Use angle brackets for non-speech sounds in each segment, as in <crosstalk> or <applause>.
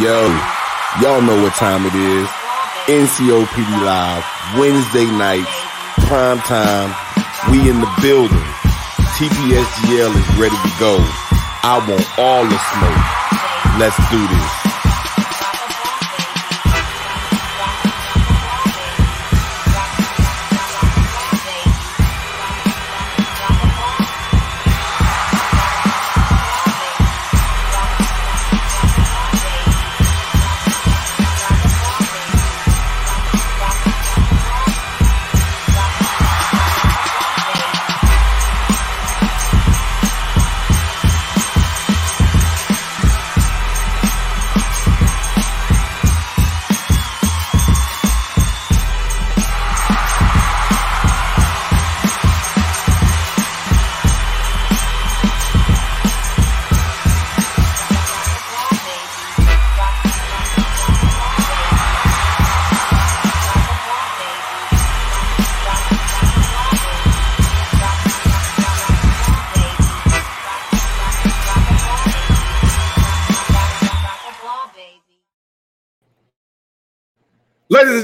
Yo, y'all know what time it is. NCOPD Live, Wednesday nights, prime time. We in the building. TPSGL is ready to go. I want all the smoke. Let's do this.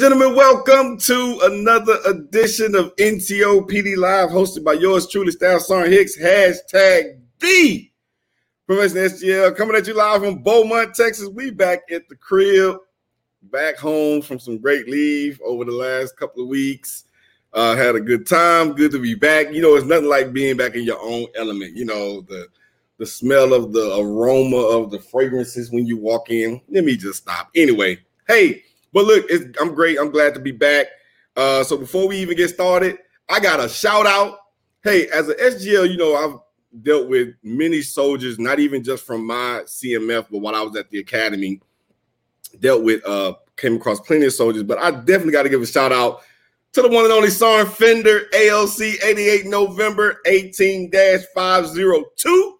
Gentlemen, welcome to another edition of NCO PD Live, hosted by yours truly, Staff Sergeant Hicks. Hashtag B Professional SGL coming at you live from Beaumont, Texas. We back at the crib, back home from some great leave over the last couple of weeks. Uh, had a good time. Good to be back. You know, it's nothing like being back in your own element. You know, the the smell of the aroma of the fragrances when you walk in. Let me just stop. Anyway, hey. But look, I'm great. I'm glad to be back. Uh, so before we even get started, I got a shout out. Hey, as an SGL, you know, I've dealt with many soldiers, not even just from my CMF, but while I was at the academy, dealt with, uh, came across plenty of soldiers. But I definitely got to give a shout out to the one and only Sergeant Fender, ALC 88 November 18 502.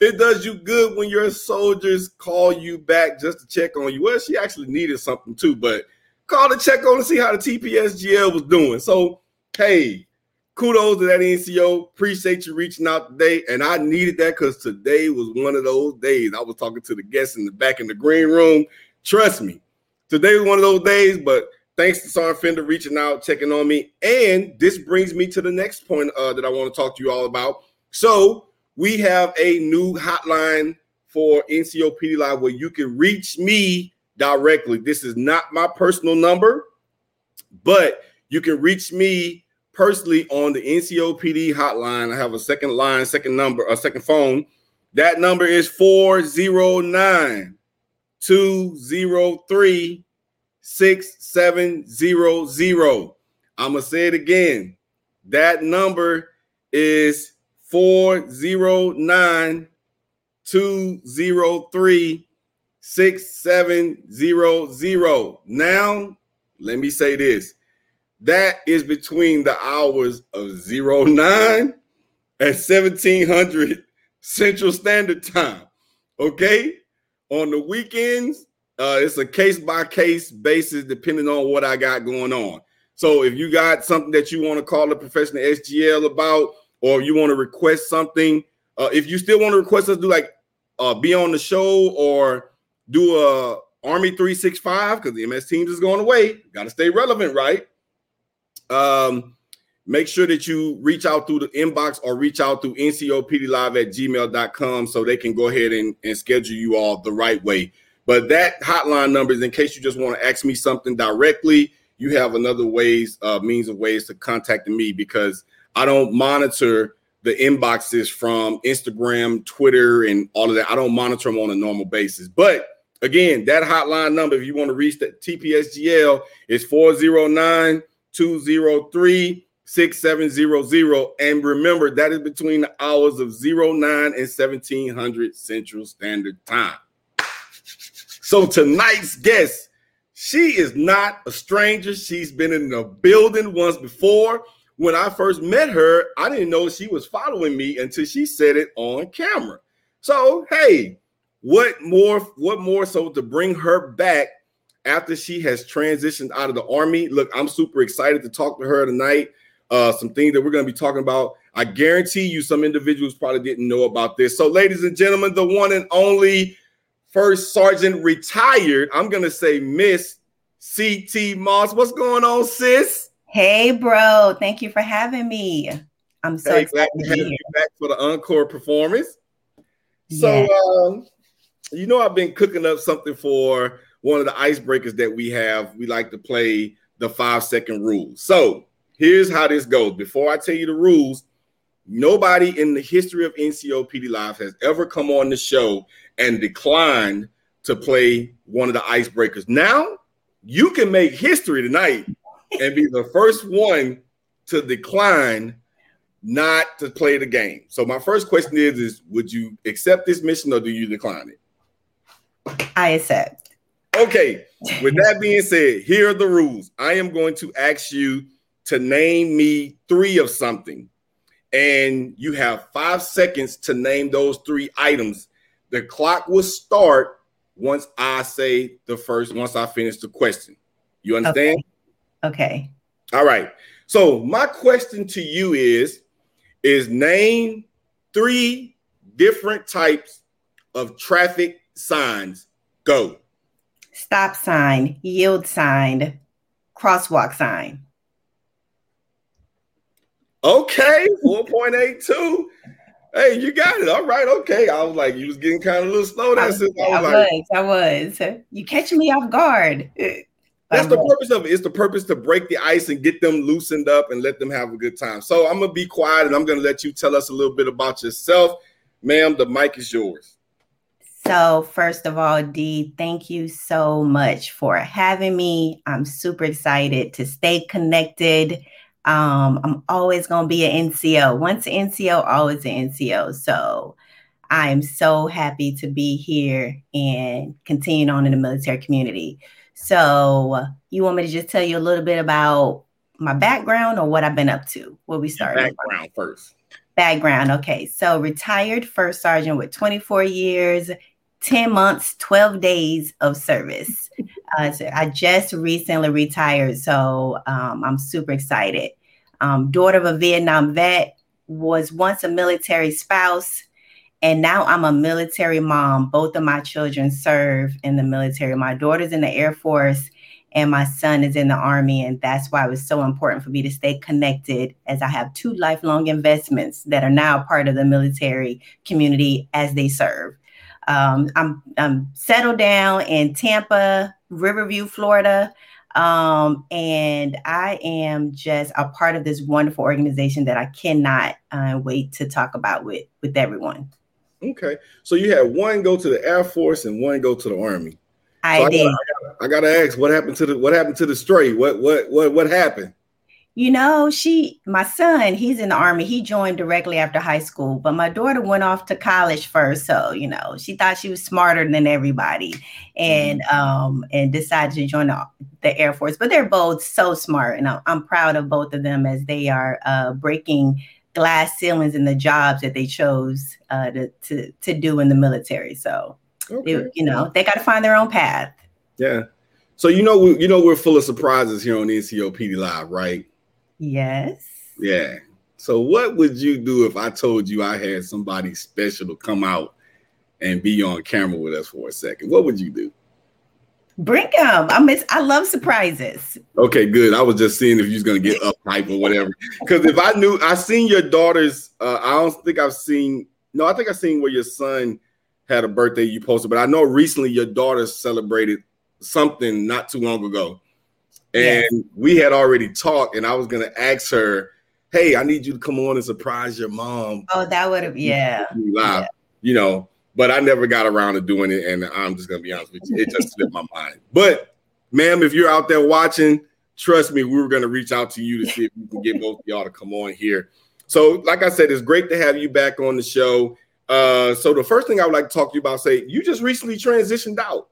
It does you good when your soldiers call you back just to check on you. Well, she actually needed something too, but call to check on and see how the TPSGL was doing. So, hey, kudos to that NCO. Appreciate you reaching out today. And I needed that because today was one of those days. I was talking to the guests in the back in the green room. Trust me, today was one of those days, but thanks to Sergeant Fender reaching out, checking on me. And this brings me to the next point uh, that I want to talk to you all about. So, we have a new hotline for NCOPD Live where you can reach me directly. This is not my personal number, but you can reach me personally on the NCOPD hotline. I have a second line, second number, a second phone. That number is 409 203 6700. I'm going to say it again. That number is 409 203 6700. Now, let me say this that is between the hours of 09 and 1700 Central Standard Time. Okay. On the weekends, uh, it's a case by case basis depending on what I got going on. So if you got something that you want to call the professional SGL about, or you want to request something, uh, if you still want to request us do like uh, be on the show or do a Army 365 because the MS Teams is going away. Got to stay relevant, right? Um, make sure that you reach out through the inbox or reach out through ncopdlive at gmail.com so they can go ahead and, and schedule you all the right way. But that hotline number is in case you just want to ask me something directly. You have another ways, uh, means of ways to contact me because – I don't monitor the inboxes from Instagram, Twitter, and all of that. I don't monitor them on a normal basis. But again, that hotline number, if you want to reach the TPSGL, is 409 203 6700. And remember, that is between the hours of 09 and 1700 Central Standard Time. So tonight's guest, she is not a stranger. She's been in the building once before when I first met her, I didn't know she was following me until she said it on camera. So, hey, what more what more so to bring her back after she has transitioned out of the army? Look, I'm super excited to talk to her tonight. Uh, some things that we're going to be talking about. I guarantee you some individuals probably didn't know about this. So, ladies and gentlemen, the one and only first sergeant retired. I'm gonna say Miss CT Moss. What's going on, sis? Hey, bro. Thank you for having me. I'm so hey, excited glad to to have you back for the encore performance. So, Yeah. um, you know, I've been cooking up something for one of the icebreakers that we have. We like to play the five second rule. So, here's how this goes. Before I tell you the rules, nobody in the history of NCOPD Live has ever come on the show and declined to play one of the icebreakers. Now, you can make history tonight and be the first one to decline not to play the game. So my first question is is would you accept this mission or do you decline it? I accept. Okay. With that being said, here are the rules. I am going to ask you to name me 3 of something and you have 5 seconds to name those 3 items. The clock will start once I say the first once I finish the question. You understand? Okay. All right. So my question to you is is name three different types of traffic signs. Go. Stop sign, yield sign, crosswalk sign. Okay, 4.82. Hey, you got it. All right, okay. I was like, you was getting kind of a little slow I there. was. I I was like, I was. You catching me off guard. <laughs> That's the purpose of it. It's the purpose to break the ice and get them loosened up and let them have a good time. So I'm gonna be quiet and I'm gonna let you tell us a little bit about yourself. Ma'am, the mic is yours. So, first of all, Dee, thank you so much for having me. I'm super excited to stay connected. Um, I'm always going to be an NCO. Once an NCO, always an NCO. So, I'm so happy to be here and continuing on in the military community. So, you want me to just tell you a little bit about my background or what I've been up to? Where we started Background first. background. Okay, so retired first sergeant with 24 years, 10 months, 12 days of service. <laughs> Uh, so I just recently retired, so um, I'm super excited. Um, daughter of a Vietnam vet, was once a military spouse, and now I'm a military mom. Both of my children serve in the military. My daughter's in the Air Force, and my son is in the army and that's why it was so important for me to stay connected as i have two lifelong investments that are now part of the military community as they serve um, I'm, I'm settled down in tampa riverview florida um, and i am just a part of this wonderful organization that i cannot uh, wait to talk about with with everyone Okay. So you had one go to the Air Force and one go to the Army. i So I did gotta, I gotta ask, what happened to the what happened to the stray? What what what what happened? You know, she, my son, he's in the army. He joined directly after high school, but my daughter went off to college first. So, you know, she thought she was smarter than everybody and um and decided to join the, the Air Force. But they're both so smart, and I'm, I'm proud of both of them as they are uh breaking glass ceilings in the jobs that they chose uh to to, to do in the military. So, Okay. they, you know, they got to find their own path. Yeah. So you know we you know we're full of surprises here on NCOPD Live, right? Yes. Yeah. So what would you do if I told you I had somebody special to come out and be on camera with us for a second? What would you do? Bring them. I miss. I love surprises. Okay, good. I was just seeing if you was gonna get uptight or whatever. Because if I knew, I seen your daughter's. Uh, I don't think I've seen. No, I think I seen where your son had a birthday you posted, but I know recently your daughter celebrated something not too long ago, and Yes. we had already talked, and I was gonna ask her, "Hey, I need you to come on and surprise your mom Oh, that would have. Yeah. live," you know. But I never got around to doing it, and I'm just gonna be honest with you, it just slipped my mind. But, ma'am, if you're out there watching, trust me, we were gonna reach out to you to see if we can get both of y'all to come on here. So, like I said, it's great to have you back on the show. Uh, so the first thing I would like to talk to you about, say you just recently transitioned out,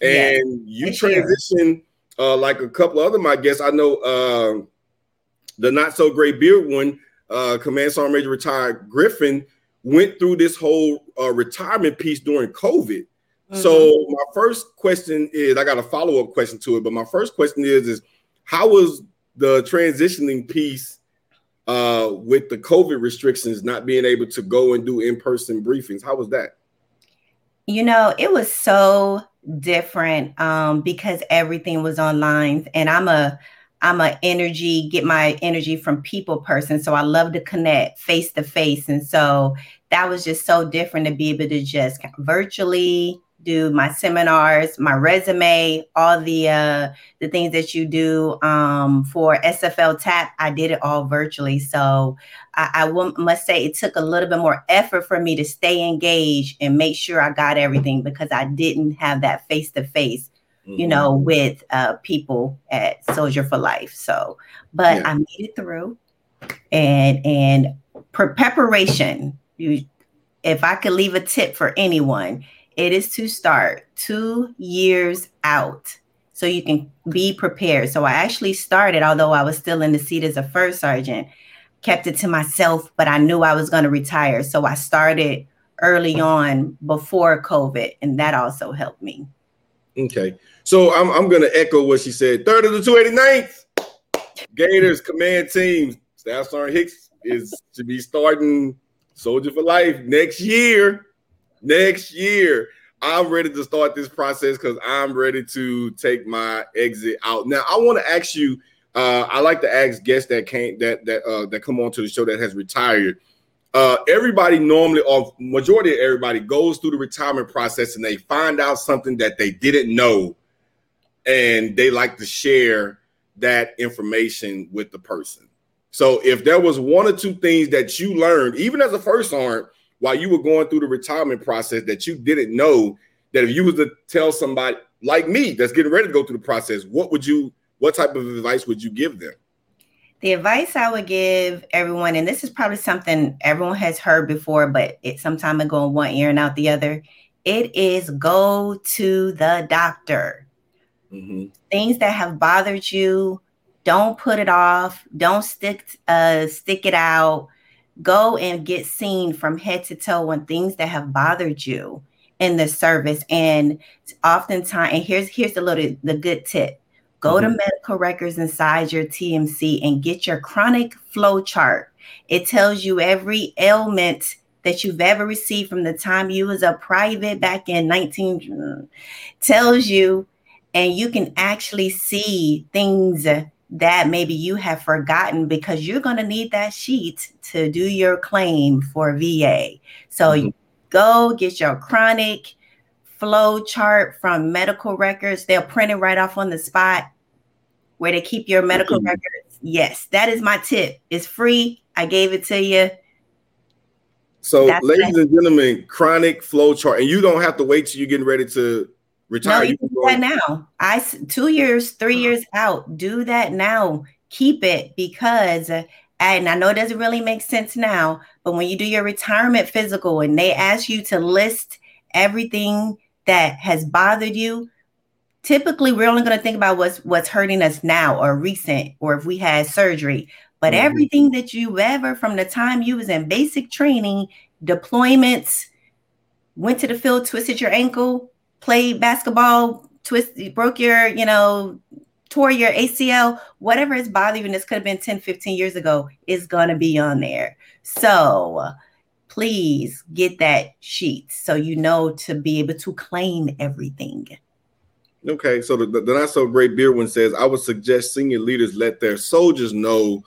and you transitioned uh, like a couple other my guests. I know uh, the not so great beard one, uh, Command Sergeant Major retired Griffin, went through this whole uh, retirement piece during COVID. So Mhm. my first question is, I got a follow up question to it, but my first question is, is how was the transitioning piece uh, with the COVID restrictions, not being able to go and do in person briefings? How was that? You know, it was so different um, because everything was online, and I'm a I'm a energy get my energy from people person, so I love to connect face to face, and so that was just so different to be able to just virtually do my seminars, my resume, all the uh, the things that you do um, for SFL TAP. I did it all virtually, so I, I w- must say it took a little bit more effort for me to stay engaged and make sure I got everything because I didn't have that face to face, you know, mm-hmm. with uh, people at Soldier for Life. So, but yeah. I made it through, and and per- preparation. You, if I could leave a tip for anyone it is to start two years out so you can be prepared. So I actually started, although I was still in the seat as a first sergeant, kept it to myself, but I knew I was going to retire. So I started early on before COVID, and that also helped me. Okay. So I'm, I'm going to echo what she said. Third of the 289th Gators command team. Staff Sergeant Hicks is to be starting Soldier for Life next year next year. I'm ready to start this process because I'm ready to take my exit out. Now, I want to ask you. Uh, I like to ask guests that came that that uh, that come on to the show that has retired. Uh, everybody normally, or majority of everybody, goes through the retirement process and they find out something that they didn't know, and they like to share that information with the person. So, if there was one or two things that you learned, even as a first sergeant, while you were going through the retirement process that you didn't know that if you was to tell somebody like me that's getting ready to go through the process, what would you what type of advice would you give them? The advice I would give everyone, and this is probably something everyone has heard before, but it's some time ago in one ear and out the other. It is go to the doctor. Mm-hmm. Things that have bothered you, don't put it off. Don't stick uh, stick it out go and get seen from head to toe on things that have bothered you in the service. And oftentimes, and here's here's the little the good tip. Go mm-hmm. to medical records inside your TMC and get your chronic flow chart. It tells you every ailment that you've ever received from the time you was a private back in 19 tells you and you can actually see things that maybe you have forgotten because you're going to need that sheet to do your claim for VA. So mm-hmm. go get your chronic flow chart from medical records. They'll print it right off on the spot where they keep your medical mm-hmm. records. Yes, that is my tip. It's free. I gave it to you. So, That's ladies and gentlemen, chronic flow chart, and you don't have to wait till you're getting ready to retire. No, you do that now. I two years, three uh-huh. years out. Do that now. Keep it because, and I know it doesn't really make sense now, but when you do your retirement physical and they ask you to list everything that has bothered you, typically we're only going to think about what's what's hurting us now or recent or if we had surgery. But mm-hmm. everything that you ever from the time you was in basic training, deployments, went to the field, twisted your ankle, played basketball, twist, broke your, you know, tore your ACL, whatever is bothering you, this could have been 10, 15 years ago, is going to be on there. So please get that sheet so you know to be able to claim everything. Okay, so the, the, not so great beer one says, I would suggest senior leaders let their soldiers know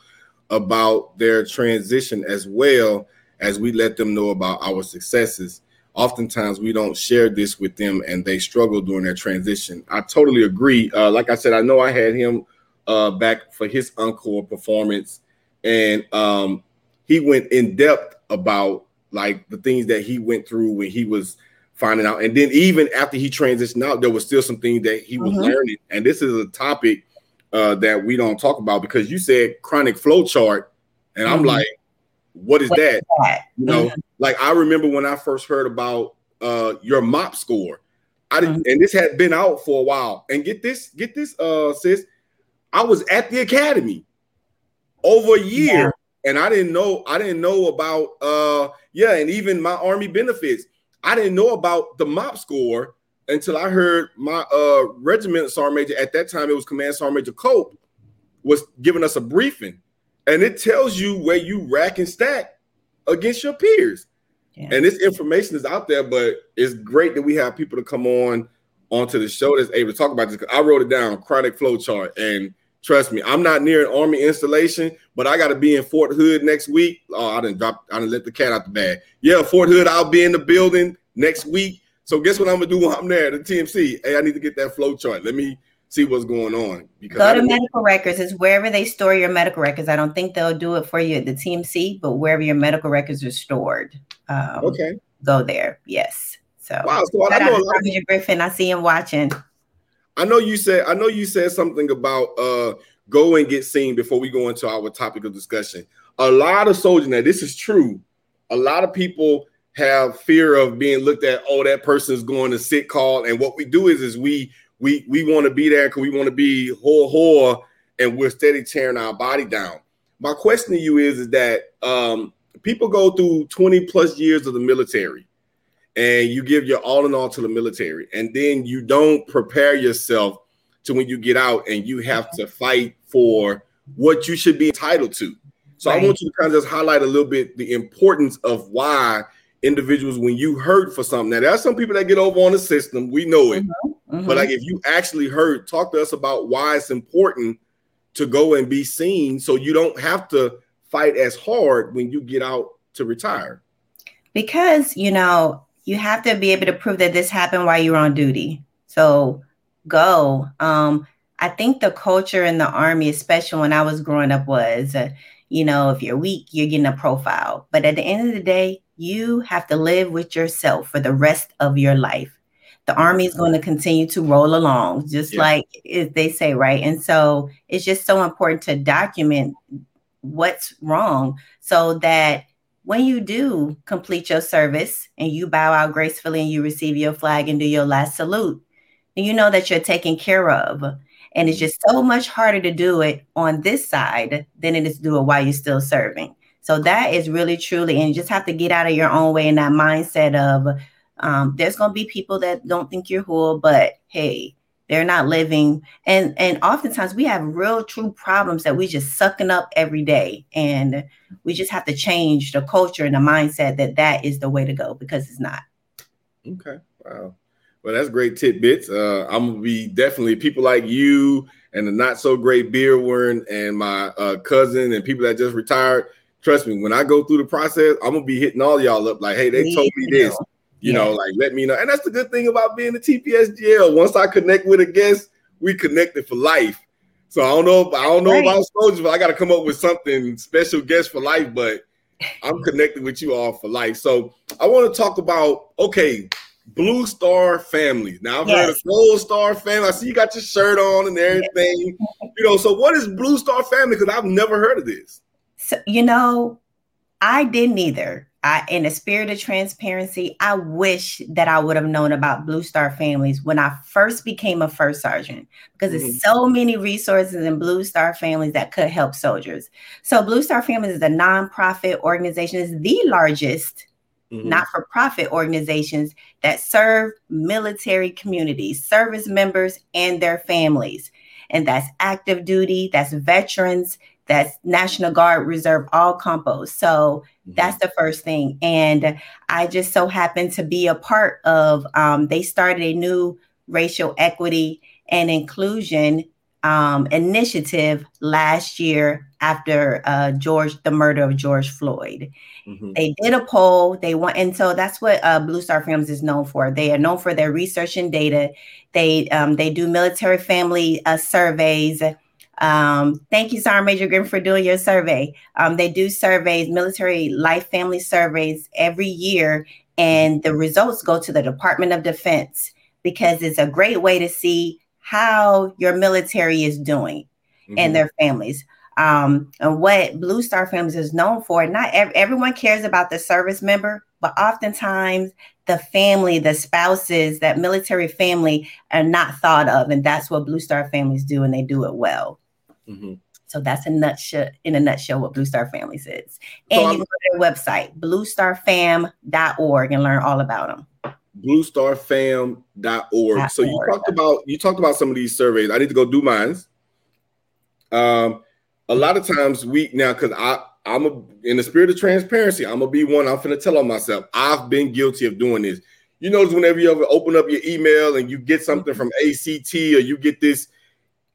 about their transition as well as we let them know about our successes oftentimes we don't share this with them and they struggle during their transition. I totally agree. Uh, like I said, I know I had him uh, back for his encore performance, and um, he went in depth about like the things that he went through when he was finding out. And then even after he transitioned out, there was still some things that he was mm-hmm. learning. And this is a topic uh, that we don't talk about because you said chronic flow chart, and mm-hmm. I'm like, what is what that? Is that? You know, mm-hmm. like I remember when I first heard about uh your mop score. I didn't, mm-hmm. and this had been out for a while. And get this, get this, uh, sis. I was at the academy over a year, yeah. and I didn't know, I didn't know about uh yeah, and even my army benefits. I didn't know about the mop score until I heard my uh regiment sergeant major at that time, it was Command Sergeant Major Cope, was giving us a briefing and it tells you where you rack and stack against your peers. Yeah. And this information is out there, but it's great that we have people to come on onto the show that's able to talk about this. I wrote it down, chronic flow chart, and trust me, I'm not near an army installation, but I got to be in Fort Hood next week. Oh, I didn't drop, I didn't let the cat out the bag. Yeah, Fort Hood, I'll be in the building next week. So guess what I'm gonna do when I'm there at the TMC? Hey, I need to get that flow chart. Let me see what's going on. Because Go to medical records. Is wherever they store your medical records. I don't think they'll do it for you at the TMC, but wherever your medical records are stored. Um, okay. Go there. Yes. So wow. So I know Roger Griffin. I see him watching. I know you said. I know you said something about uh go and get seen before we go into our topic of discussion. A lot of soldiers now. This is true. A lot of people have fear of being looked at. Oh, that person's going to sick call. And what we do is, is we we we want to be there because we want to be whole whore, and we're steady tearing our body down. My question to you is, is that um, people go through 20 plus years of the military, and you give your all in all to the military, and then you don't prepare yourself to when you get out and you have to fight for what you should be entitled to. So right. I want you to kind of just highlight a little bit the importance of why individuals when you hurt for something. Now there are some people that get over on the system. We know it. Mm-hmm, mm-hmm. But like if you actually hurt, talk to us about why it's important to go and be seen so you don't have to fight as hard when you get out to retire. Because, you know, you have to be able to prove that this happened while you were on duty. So go. Um, I think the culture in the army, especially when I was growing up, was, uh, you know, if you're weak, you're getting a profile. But at the end of the day, you have to live with yourself for the rest of your life. The army is going to continue to roll along, just yeah. like they say, right? And so it's just so important to document what's wrong so that when you do complete your service and you bow out gracefully and you receive your flag and do your last salute, you know that you're taken care of. And it's just so much harder to do it on this side than it is to do it while you're still serving. So that is really truly, and you just have to get out of your own way in that mindset of um, there's going to be people that don't think you're cool, but hey, they're not living. And and oftentimes we have real true problems that we just sucking up every day, and we just have to change the culture and the mindset that that is the way to go because it's not. Okay. Wow. Well, that's great tidbits. Uh, I'm gonna be definitely people like you and the not so great beer Warren and my uh, cousin and people that just retired trust me, when I go through the process, I'm gonna be hitting all y'all up like, hey, they me told me this. You yeah. know, like let me know. And that's the good thing about being a TPSGL. Once I connect with a guest, we connected for life. So I don't know. I don't know right. about soldiers, but I got to come up with something special guest for life. But I'm <laughs> connected with you all for life. So I want to talk about okay, Blue Star Family. Now I've yes. heard of Gold Star Family. I see you got your shirt on and everything. Yes. You know, so what is Blue Star Family? Because I've never heard of this. So, you know, I didn't either. I, in a spirit of transparency, I wish that I would have known about Blue Star families when I first became a first sergeant because mm-hmm. there's so many resources in Blue Star families that could help soldiers. So, Blue Star Families is a nonprofit organization, is the largest mm-hmm. not-for-profit organizations that serve military communities, service members, and their families. And that's active duty, that's veterans, that's National Guard Reserve, all compos. So mm-hmm. that's the first thing. And I just so happened to be a part of, um, they started a new racial equity and inclusion um, initiative last year after uh, George, the murder of George Floyd. Mm-hmm. They did a poll. They want, and so that's what uh, Blue Star Films is known for. They are known for their research and data. They um, they do military family uh, surveys. Um, thank you, Sergeant Major Grimm, for doing your survey. Um, they do surveys, military life family surveys every year, and the results go to the Department of Defense because it's a great way to see how your military is doing mm-hmm. and their families. Um, and what Blue Star Families is known for, not ev- everyone cares about the service member, but oftentimes the family, the spouses, that military family are not thought of. And that's what Blue Star Families do, and they do it well. Mm-hmm. So that's a nutshell in a nutshell what Blue Star Families is. And so you can go to their website, bluestarfam.org and learn all about them. Bluestarfam.org. So you talked about you talked about some of these surveys. I need to go do mine. Um, a lot of times we now because I I'm a, in the spirit of transparency. I'm gonna be one. I'm gonna tell on myself. I've been guilty of doing this. You notice whenever you ever open up your email and you get something from ACT or you get this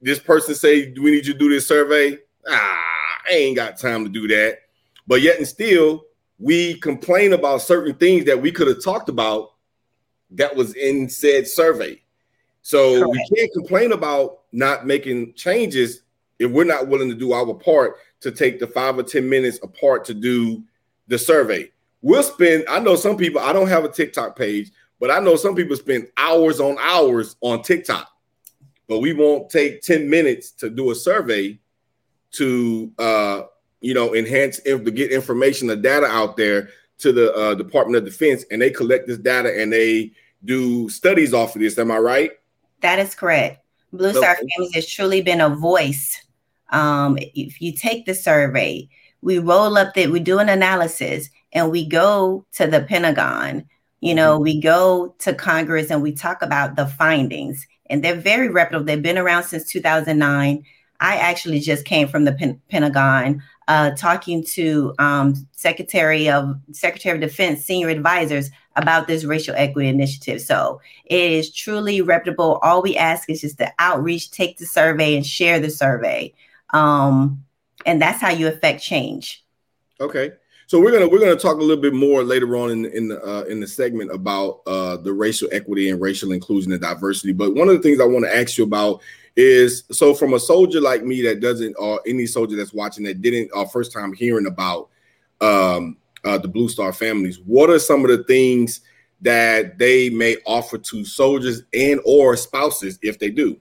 this person say, "Do we need you to do this survey?" Ah, I ain't got time to do that. But yet and still, we complain about certain things that we could have talked about that was in said survey. So Correct. we can't complain about not making changes if we're not willing to do our part to take the five or 10 minutes apart to do the survey. We'll spend, I know some people, I don't have a TikTok page, but I know some people spend hours on hours on TikTok. But we won't take 10 minutes to do a survey to uh you know enhance if to get information, the data out there to the uh, Department of Defense, and they collect this data and they do studies off of this. Am I right? That is correct. Blue Star. Families has truly been a voice. Um, if you take the survey, we roll up that we do an analysis and we go to the Pentagon. You know, mm-hmm. we go to Congress and we talk about the findings, and they're very reputable. They've been around since 2009. I actually just came from the Pen- Pentagon uh, talking to um, Secretary of Secretary of Defense senior advisors about this racial equity initiative. So it is truly reputable. All we ask is just the outreach, take the survey, and share the survey, um, and that's how you affect change. Okay. So we're gonna we're gonna talk a little bit more later on in in the uh, in the segment about uh, the racial equity and racial inclusion and diversity. But one of the things I want to ask you about is so from a soldier like me that doesn't or any soldier that's watching that didn't uh, first time hearing about um, uh, the Blue Star families, what are some of the things that they may offer to soldiers and or spouses if they do?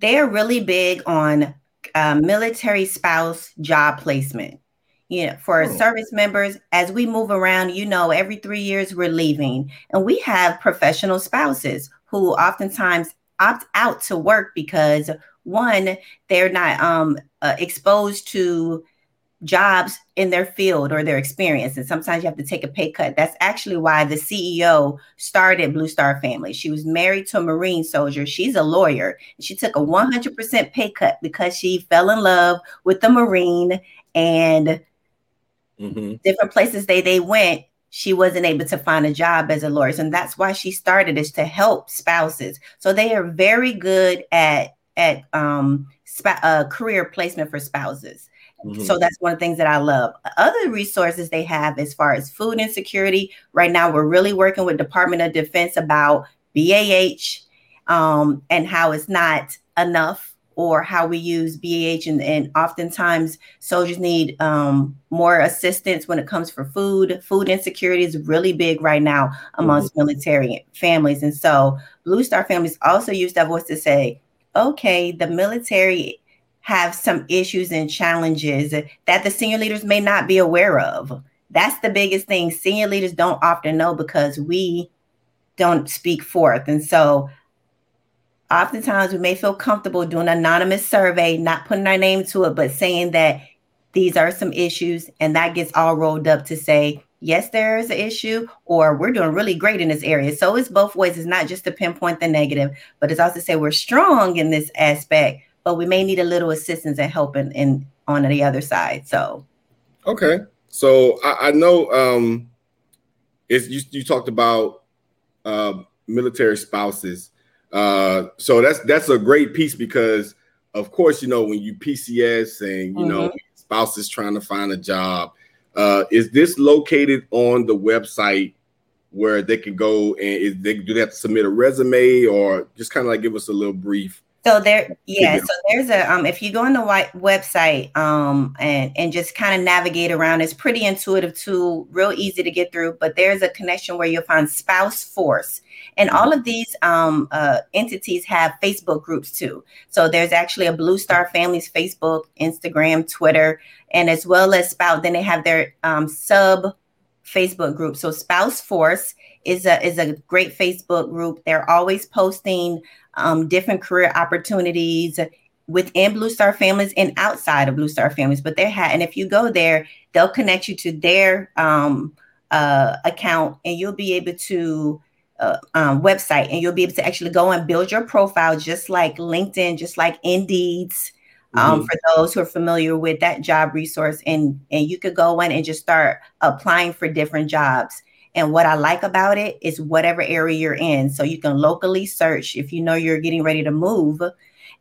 They are really big on uh, military spouse job placement. You know, for oh. service members, as we move around, you know, every three years we're leaving, and we have professional spouses who oftentimes opt out to work because one, they're not um, uh, exposed to jobs in their field or their experience. And sometimes you have to take a pay cut. That's actually why the CEO started Blue Star Family. She was married to a Marine soldier. She's a lawyer. She took a 100% pay cut because she fell in love with the Marine and mm-hmm. different places they, they went she wasn't able to find a job as a lawyer. And that's why she started is to help spouses. So they are very good at at um, sp- uh, career placement for spouses. Mm-hmm. So that's one of the things that I love. Other resources they have as far as food insecurity. Right now, we're really working with Department of Defense about BAH um, and how it's not enough or how we use BAH. And, and oftentimes soldiers need um, more assistance when it comes for food. Food insecurity is really big right now amongst mm-hmm. military families. And so Blue Star families also use that voice to say, okay, the military have some issues and challenges that the senior leaders may not be aware of. That's the biggest thing. Senior leaders don't often know because we don't speak forth. And so oftentimes we may feel comfortable doing an anonymous survey, not putting our name to it, but saying that these are some issues, and that gets all rolled up to say, yes, there is an issue, or we're doing really great in this area. So it's both ways. It's not just to pinpoint the negative, but it's also say we're strong in this aspect, but we may need a little assistance and help in, in on the other side. So okay. So I, I know um you, you talked about uh military spouses uh, so that's that's a great piece because, of course, you know when you PCS and you mm-hmm. know spouses trying to find a job, uh, is this located on the website where they can go and is they do they have to submit a resume or just kind of like give us a little brief so there, yeah. So there's a um, if you go on the white website um and and just kind of navigate around, it's pretty intuitive too, real easy to get through. But there's a connection where you'll find Spouse Force, and all of these um uh, entities have Facebook groups too. So there's actually a Blue Star Families Facebook, Instagram, Twitter, and as well as Spouse. Then they have their um sub Facebook group. So Spouse Force is a is a great Facebook group. They're always posting um, different career opportunities within Blue Star families and outside of Blue Star families. But they have, and if you go there, they'll connect you to their um, uh, account, and you'll be able to uh, um, website, and you'll be able to actually go and build your profile, just like LinkedIn, just like Indeed's. Um, mm-hmm. for those who are familiar with that job resource, and and you could go in and just start applying for different jobs. And what I like about it is whatever area you're in, so you can locally search if you know you're getting ready to move,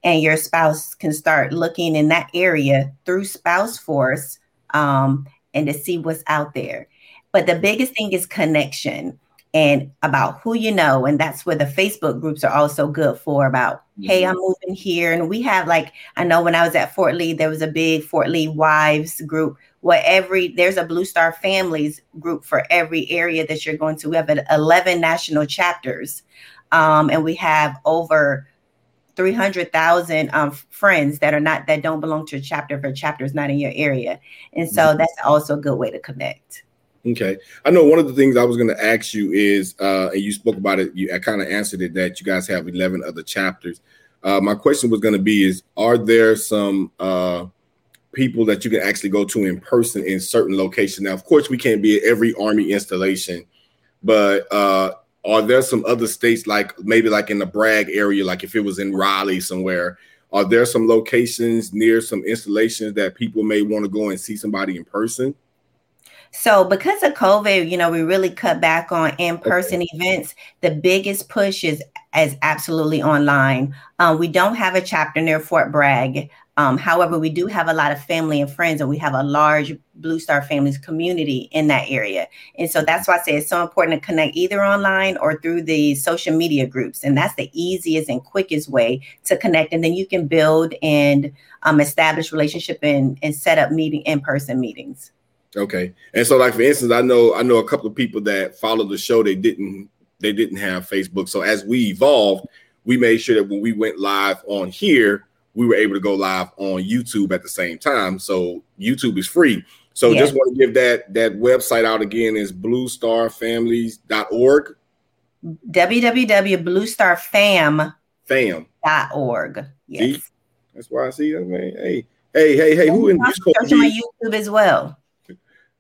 and your spouse can start looking in that area through Spouse Force, um, and to see what's out there. But the biggest thing is connection and about who you know. And that's where the Facebook groups are also good for about, mm-hmm. hey, I'm moving here. And we have like, I know when I was at Fort Lee, there was a big Fort Lee wives group where every there's a Blue Star Families group for every area that you're going to. We have 11 national chapters. Um, and we have over 300,000 um, friends that are not that don't belong to a chapter for chapters not in your area. And so mm-hmm. that's also a good way to connect. Okay. I know one of the things I was going to ask you is, uh, and you spoke about it, you I kind of answered it that you guys have 11 other chapters. Uh, my question was going to be is, are there some uh, people that you can actually go to in person in certain locations? Now, of course, we can't be at every Army installation, but uh, are there some other states like maybe like in the Bragg area, like if it was in Raleigh somewhere, are there some locations near some installations that people may want to go and see somebody in person? So, because of COVID, you know, we really cut back on in-person okay. events. The biggest push is is absolutely online. Um, we don't have a chapter near Fort Bragg. Um, however, we do have a lot of family and friends, and we have a large Blue Star Families community in that area. And so that's why I say it's so important to connect either online or through the social media groups. And that's the easiest and quickest way to connect. And then you can build and um, establish relationship and, and set up meeting in-person meetings. Okay. And so like for instance, I know I know a couple of people that follow the show, they didn't they didn't have Facebook. So as we evolved, we made sure that when we went live on here, we were able to go live on YouTube at the same time. So YouTube is free. So yeah. just want to give that that website out again is bluestarfamilies.org. www.bluestarfam fam dot org. Yes. See? That's why I see that man. Hey, hey, hey, hey, who in this my YouTube as well.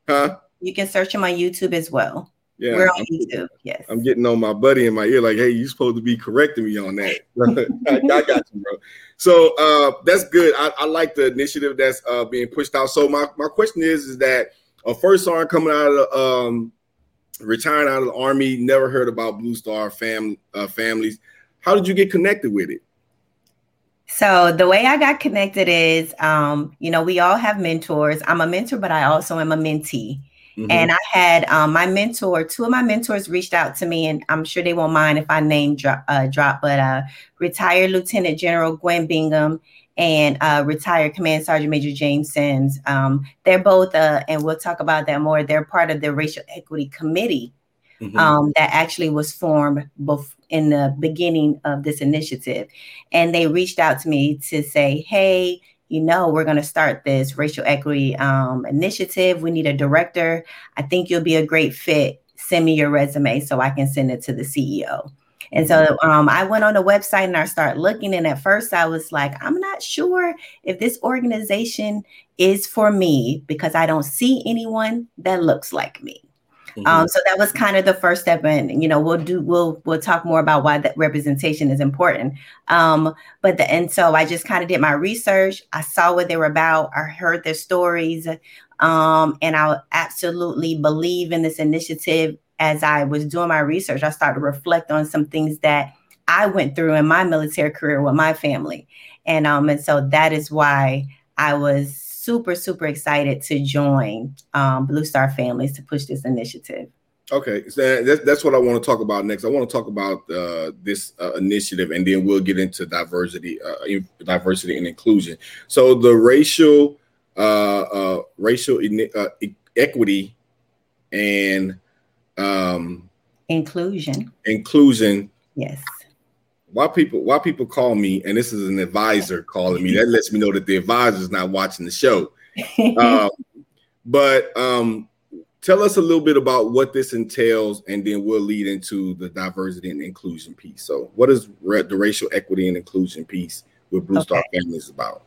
Huh? You can search him on YouTube as well. Yeah, we're on I'm, YouTube. Yes, I'm getting on my buddy in my ear, like, "Hey, you're supposed to be correcting me on that." <laughs> I, I, got you, bro. So uh, that's good. I, I, like the initiative that's uh, being pushed out. So my, my question is, is that a first sergeant coming out of the, um, retiring out of the army, never heard about Blue Star fam uh, families. How did you get connected with it? So the way I got connected is, um, you know, we all have mentors. I'm a mentor, but I also am a mentee. Mm-hmm. And I had um, my mentor, two of my mentors reached out to me, and I'm sure they won't mind if I name drop, uh, drop but uh, retired Lieutenant General Gwen Bingham and uh, retired Command Sergeant Major James Sims. Um, they're both, uh, and we'll talk about that more. They're part of the Racial Equity Committee mm-hmm. um, that actually was formed bef- in the beginning of this initiative. And they reached out to me to say, hey, you know, we're going to start this racial equity um, initiative. We need a director. I think you'll be a great fit. Send me your resume so I can send it to the CEO. And so um, I went on the website and I started looking. And at first, I was like, I'm not sure if this organization is for me because I don't see anyone that looks like me. Mm-hmm. Um, so that was kind of the first step, and you know, we'll do we'll we'll talk more about why that representation is important. Um, but the and so I just kind of did my research. I saw what they were about. I heard their stories, um, and I absolutely believe in this initiative. As I was doing my research, I started to reflect on some things that I went through in my military career with my family, and um, and so that is why I was super, super excited to join um, Blue Star Families to push this initiative. Okay, so that's, that's what I want to talk about next. I want to talk about uh, this uh, initiative, and then we'll get into diversity, uh, diversity and inclusion. So the racial, uh, uh, racial uh, equity, and um, inclusion, inclusion. Yes why people why people call me and this is an advisor calling me that lets me know that the advisor is not watching the show <laughs> um, but um, tell us a little bit about what this entails and then we'll lead into the diversity and inclusion piece so what is the racial equity and inclusion piece with blue okay. star families about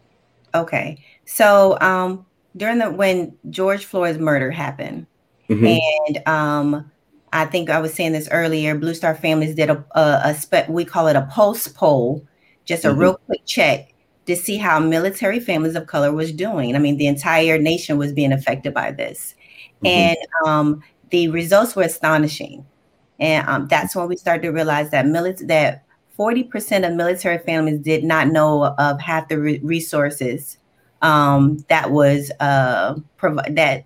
okay so um, during the when george floyd's murder happened mm-hmm. and um, I think I was saying this earlier. Blue Star Families did a, a, a spe- we call it a pulse poll, just a mm-hmm. real quick check to see how military families of color was doing. I mean, the entire nation was being affected by this. Mm-hmm. And um, the results were astonishing. And um, that's when we started to realize that military that 40% of military families did not know of half the re- resources um, that was uh, prov- that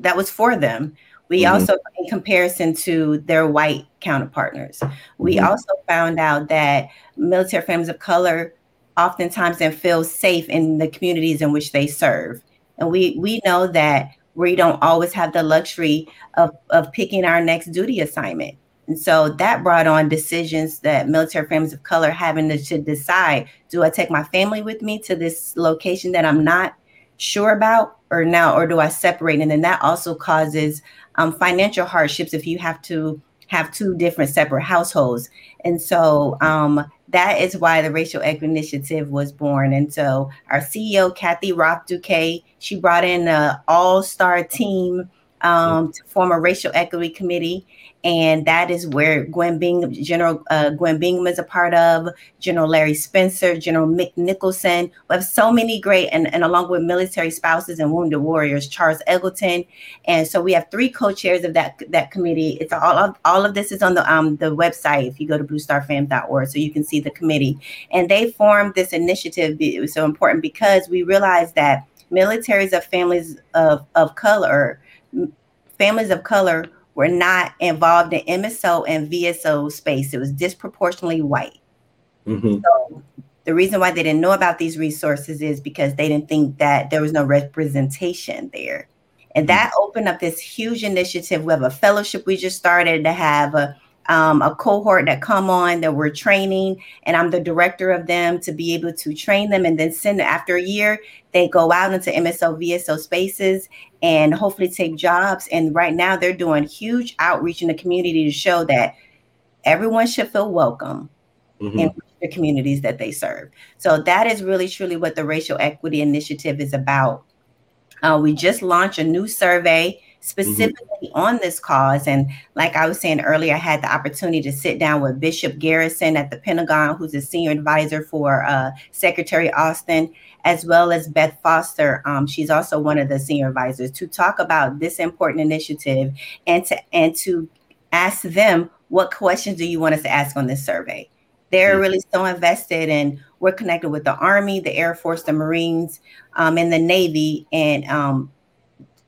that was for them. We mm-hmm. also, in comparison to their white counterpartners, we mm-hmm. also found out that military families of color oftentimes and feel safe in the communities in which they serve. And we we know that we don't always have the luxury of, of picking our next duty assignment. And so that brought on decisions that military families of color having to, to decide do I take my family with me to this location that I'm not sure about or now, or do I separate? And then that also causes um, financial hardships if you have to have two different separate households. And so um, that is why the Racial Equity Initiative was born. And so our CEO, Kathy Roth-Douquet, she brought in an all-star team um, to form a racial equity committee and that is where Gwen General uh, Gwen Bingham is a part of, General Larry Spencer, General Mick Nicholson. We have so many great, and, and along with military spouses and wounded warriors, Charles Eggleton, and so we have three co-chairs of that that committee. It's all of all of this is on the um the website if you go to bluestarfam.org, so you can see the committee. And they formed this initiative. It was so important because we realized that militaries of families of of color, families of color were not involved in MSO and VSO space. It was disproportionately white. Mm-hmm. So the reason why they didn't know about these resources is because they didn't think that there was no representation there. And that mm-hmm. opened up this huge initiative. We have a fellowship we just started to have a um, a cohort that come on that we're training, and I'm the director of them to be able to train them and then send after a year, they go out into MSO, VSO spaces and hopefully take jobs. And right now they're doing huge outreach in the community to show that everyone should feel welcome mm-hmm. in the communities that they serve. So that is really truly what the Racial Equity Initiative is about. Uh, we just launched a new survey. Specifically mm-hmm. on this cause. And like I was saying earlier, I had the opportunity to sit down with Bishop Garrison at the Pentagon, who's a senior advisor for uh, Secretary Austin, as well as Beth Foster. Um, she's also one of the senior advisors to talk about this important initiative and to and to ask them what questions do you want us to ask on this survey. They're mm-hmm. really so invested and we're connected with the Army, the Air Force, the Marines, um, and the Navy. And um,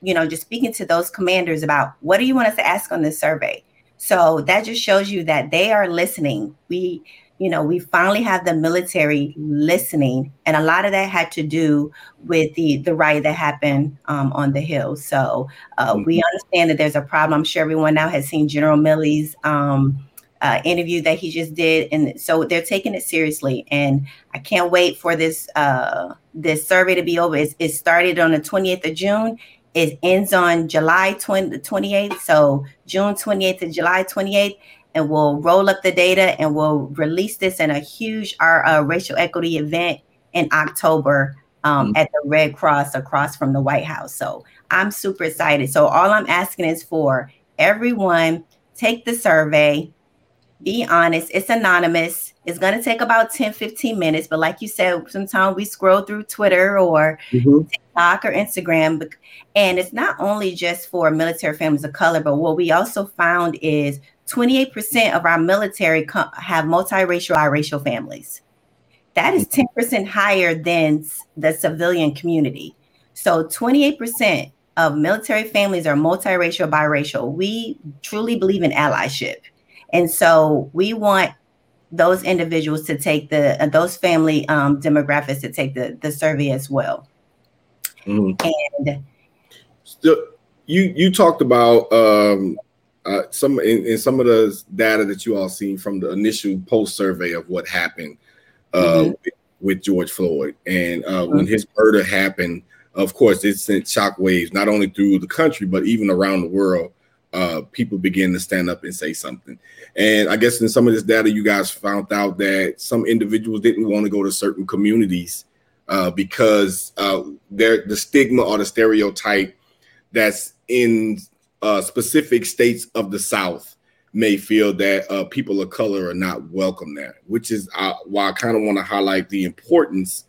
you know, just speaking to those commanders about what do you want us to ask on this survey. So that just shows you that they are listening. We, you know, we finally have the military listening, and a lot of that had to do with the the riot that happened um, on the hill. So uh, mm-hmm. we understand that there's a problem. I'm sure everyone now has seen General Milley's um, uh, interview that he just did, and so they're taking it seriously. And I can't wait for this uh, this survey to be over. It's, it started on the 28th of June it ends on July 20, 28th. So June 28th to July 28th. And we'll roll up the data and we'll release this in a huge our, uh, racial equity event in October um, mm-hmm. at the Red Cross across from the White House. So I'm super excited. So all I'm asking is for everyone take the survey, be honest, it's anonymous. It's going to take about 10, 15 minutes. But like you said, sometimes we scroll through Twitter or mm-hmm. TikTok or Instagram. And it's not only just for military families of color, but what we also found is 28% of our military co- have multiracial, biracial families. That is 10% higher than the civilian community. So 28% of military families are multiracial, biracial. We truly believe in allyship. And so we want those individuals to take the uh, those family um, demographics to take the the survey as well. Mm-hmm. And Still, you you talked about um, uh, some in, in, some of the data that you all seen from the initial post survey of what happened uh, mm-hmm. with, with, George Floyd, and uh, mm-hmm. when his murder happened, of course, it sent shockwaves not only through the country but even around the world. Uh, people begin to stand up and say something. And I guess in some of this data, you guys found out that some individuals didn't want to go to certain communities uh, because uh, the stigma or the stereotype that's in uh, specific states of the South may feel that uh, people of color are not welcome there, which is uh, why I kind of want to highlight the importance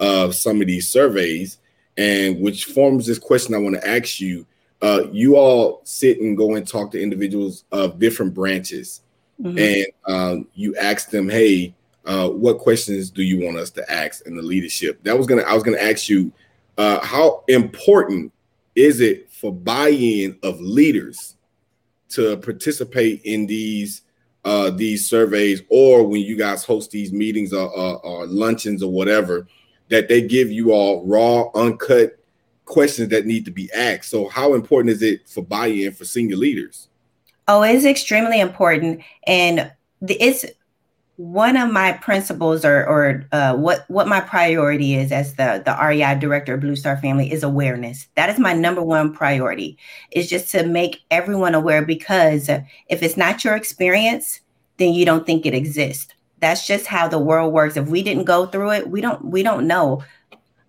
of some of these surveys, and which forms this question I want to ask you. Uh, you all sit and go and talk to individuals of different branches, mm-hmm. and um, you ask them, "Hey, uh, what questions do you want us to ask in the leadership?" That was gonna. I was gonna ask you, uh, how important is it for buy-in of leaders to participate in these uh, these surveys or when you guys host these meetings or, or, or, luncheons or whatever that they give you all raw uncut questions that need to be asked so how important is it for buy-in for senior leaders oh it's extremely important and it's one of my principles or, or uh, what what my priority is as the the REI director of Blue Star Family is awareness. That is my number one priority. Is just to make everyone aware because if it's not your experience, then you don't think it exists. That's just how the world works. If we didn't go through it, we don't we don't know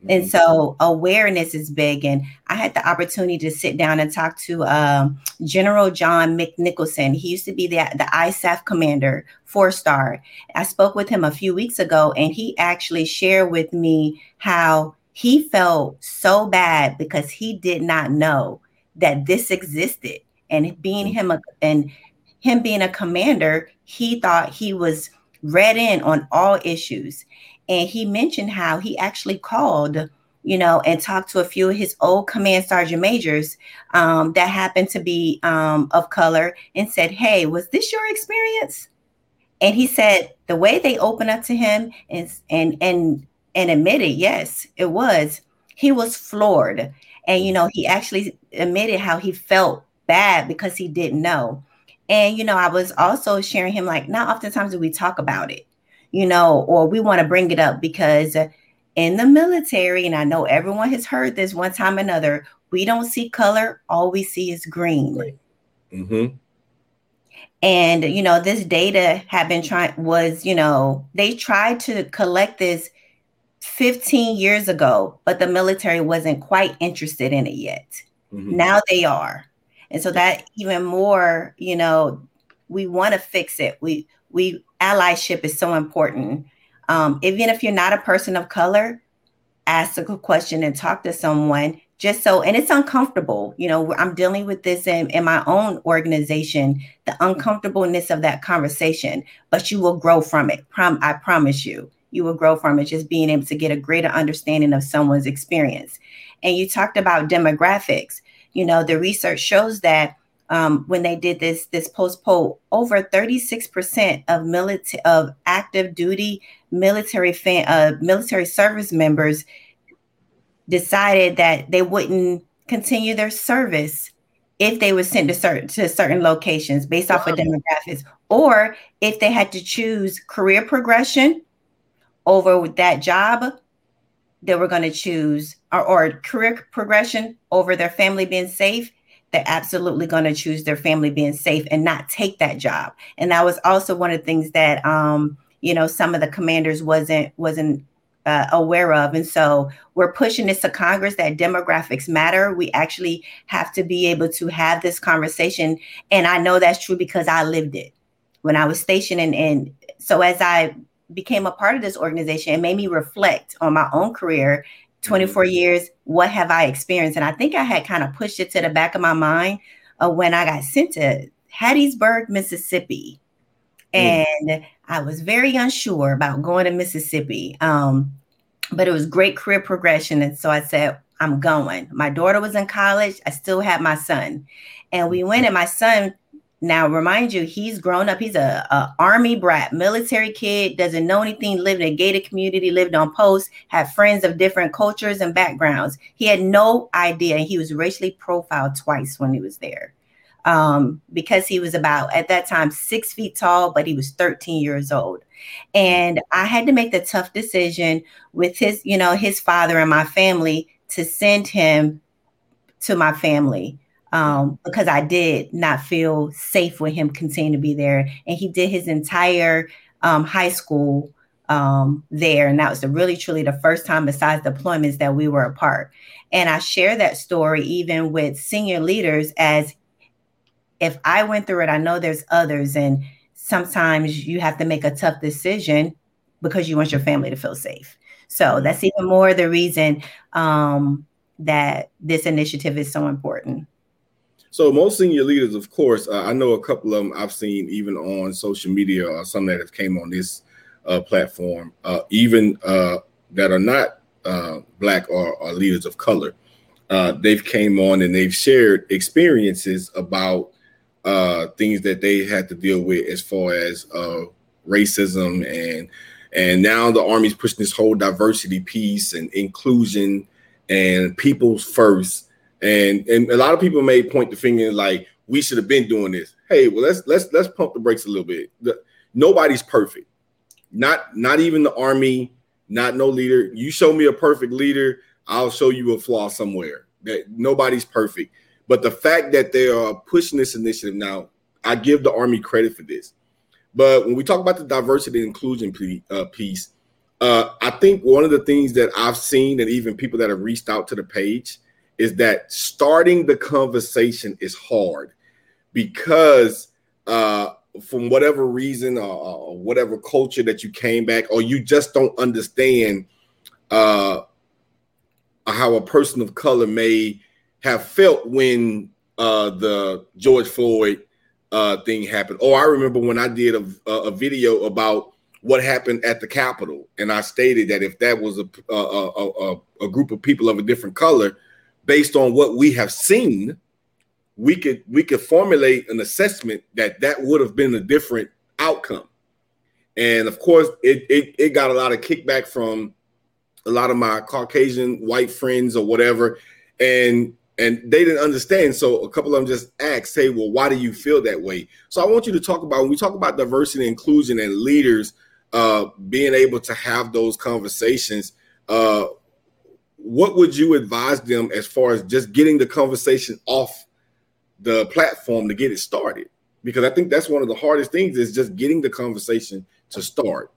and mm-hmm. so awareness is big. And I had the opportunity to sit down and talk to um, General John McNicholson. He used to be the, the ISAF commander, four star. I spoke with him a few weeks ago, and he actually shared with me how he felt so bad because he did not know that this existed. And being mm-hmm. him a, and him being a commander, he thought he was read in on all issues and he mentioned how he actually called you know and talked to a few of his old command sergeant majors um, that happened to be um, of color and said hey was this your experience? And he said the way they opened up to him and and and and admitted yes it was. He was floored. And you know he actually admitted how he felt bad because he didn't know. And you know i was also sharing him like not oftentimes do we talk about it you know, or we want to bring it up because in the military, and I know everyone has heard this one time or another, we don't see color, all we see is green. Mm-hmm. And you know, this data have been trying was, you know, they tried to collect this 15 years ago, but the military wasn't quite interested in it yet. Mm-hmm. Now they are. And so that even more, you know, we want to fix it. We we allyship is so important. Um, even if you're not a person of color, ask a question and talk to someone just so and it's uncomfortable. You know i'm dealing with this in, in my own organization the uncomfortableness of that conversation but you will grow from it. Prom- i promise you you will grow from it just being able to get a greater understanding of someone's experience. And you talked about demographics. You know the research shows that um, when they did this this post poll, over 36% of military of active duty military fan, uh, military service members decided that they wouldn't continue their service if they were sent to certain to certain locations based off wow. of demographics, or if they had to choose career progression over that job, they were going to choose or, or career progression over their family being safe they're absolutely going to choose their family being safe and not take that job. And that was also one of the things that um, you know some of the commanders wasn't wasn't uh, aware of. And so we're pushing this to Congress that demographics matter. We actually have to be able to have this conversation. And I know that's true because I lived it when I was stationed. And, and so as I became a part of this organization, it made me reflect on my own career 24 mm-hmm. years, what have I experienced? And I think I had kind of pushed it to the back of my mind uh, when I got sent to Hattiesburg, Mississippi. Mm. And I was very unsure about going to Mississippi. Um, but it was great career progression. And so I said, I'm going. My daughter was in college. I still had my son. And we went, and my son now, remind you, he's grown up. He's a, a, army brat, military kid, doesn't know anything, lived in a gated community, lived on post, had friends of different cultures and backgrounds. He had no idea. He was racially profiled twice when he was there. Um, because he was about at that time six feet tall, but he was 13 years old. And I had to make the tough decision with his, you know, his father and my family to send him to my family um, because I did not feel safe with him continuing to be there. And he did his entire um, high school um, there. And that was the, really, truly the first time besides deployments that we were apart. And I share that story even with senior leaders as if I went through it, I know there's others. And sometimes you have to make a tough decision because you want your family to feel safe. So that's even more the reason um, that this initiative is so important. So most senior leaders, of course, uh, I know a couple of them I've seen even on social media or some that have came on this uh, platform, uh, even uh, that are not uh, black or, or, leaders of color. Uh, they've came on and they've shared experiences about things that they had to deal with as far as racism and and now the army's pushing this whole diversity piece and inclusion and people's first and and a lot of people may point the finger like we should have been doing this. Hey, well let's let's let's pump the brakes a little bit. The, nobody's perfect. Not not even the army, not no leader. You show me a perfect leader, I'll show you a flaw somewhere. That nobody's perfect. But the fact that they are pushing this initiative now, I give the army credit for this. But when we talk about the diversity and inclusion uh, piece, uh, I think one of the things that I've seen, and even people that have reached out to the page, is that starting the conversation is hard because uh, from whatever reason or, or, whatever culture that you came back, or you just don't understand uh, how a person of color may have felt when uh, the George Floyd uh, thing happened. Or I remember when I did a, a video about what happened at the Capitol, and I stated that if that was a, a, a group of people of a different color, based on what we have seen, we could we could formulate an assessment that that would have been a different outcome. And of course, it, it it got a lot of kickback from a lot of my Caucasian white friends or whatever, and and they didn't understand. So a couple of them just asked, "Hey, well, why do you feel that way?" So I want you to talk about when we talk about diversity, inclusion, and leaders uh, being able to have those conversations. Uh, what would you advise them as far as just getting the conversation off the platform to get it started? Because I think that's one of the hardest things is just getting the conversation to start.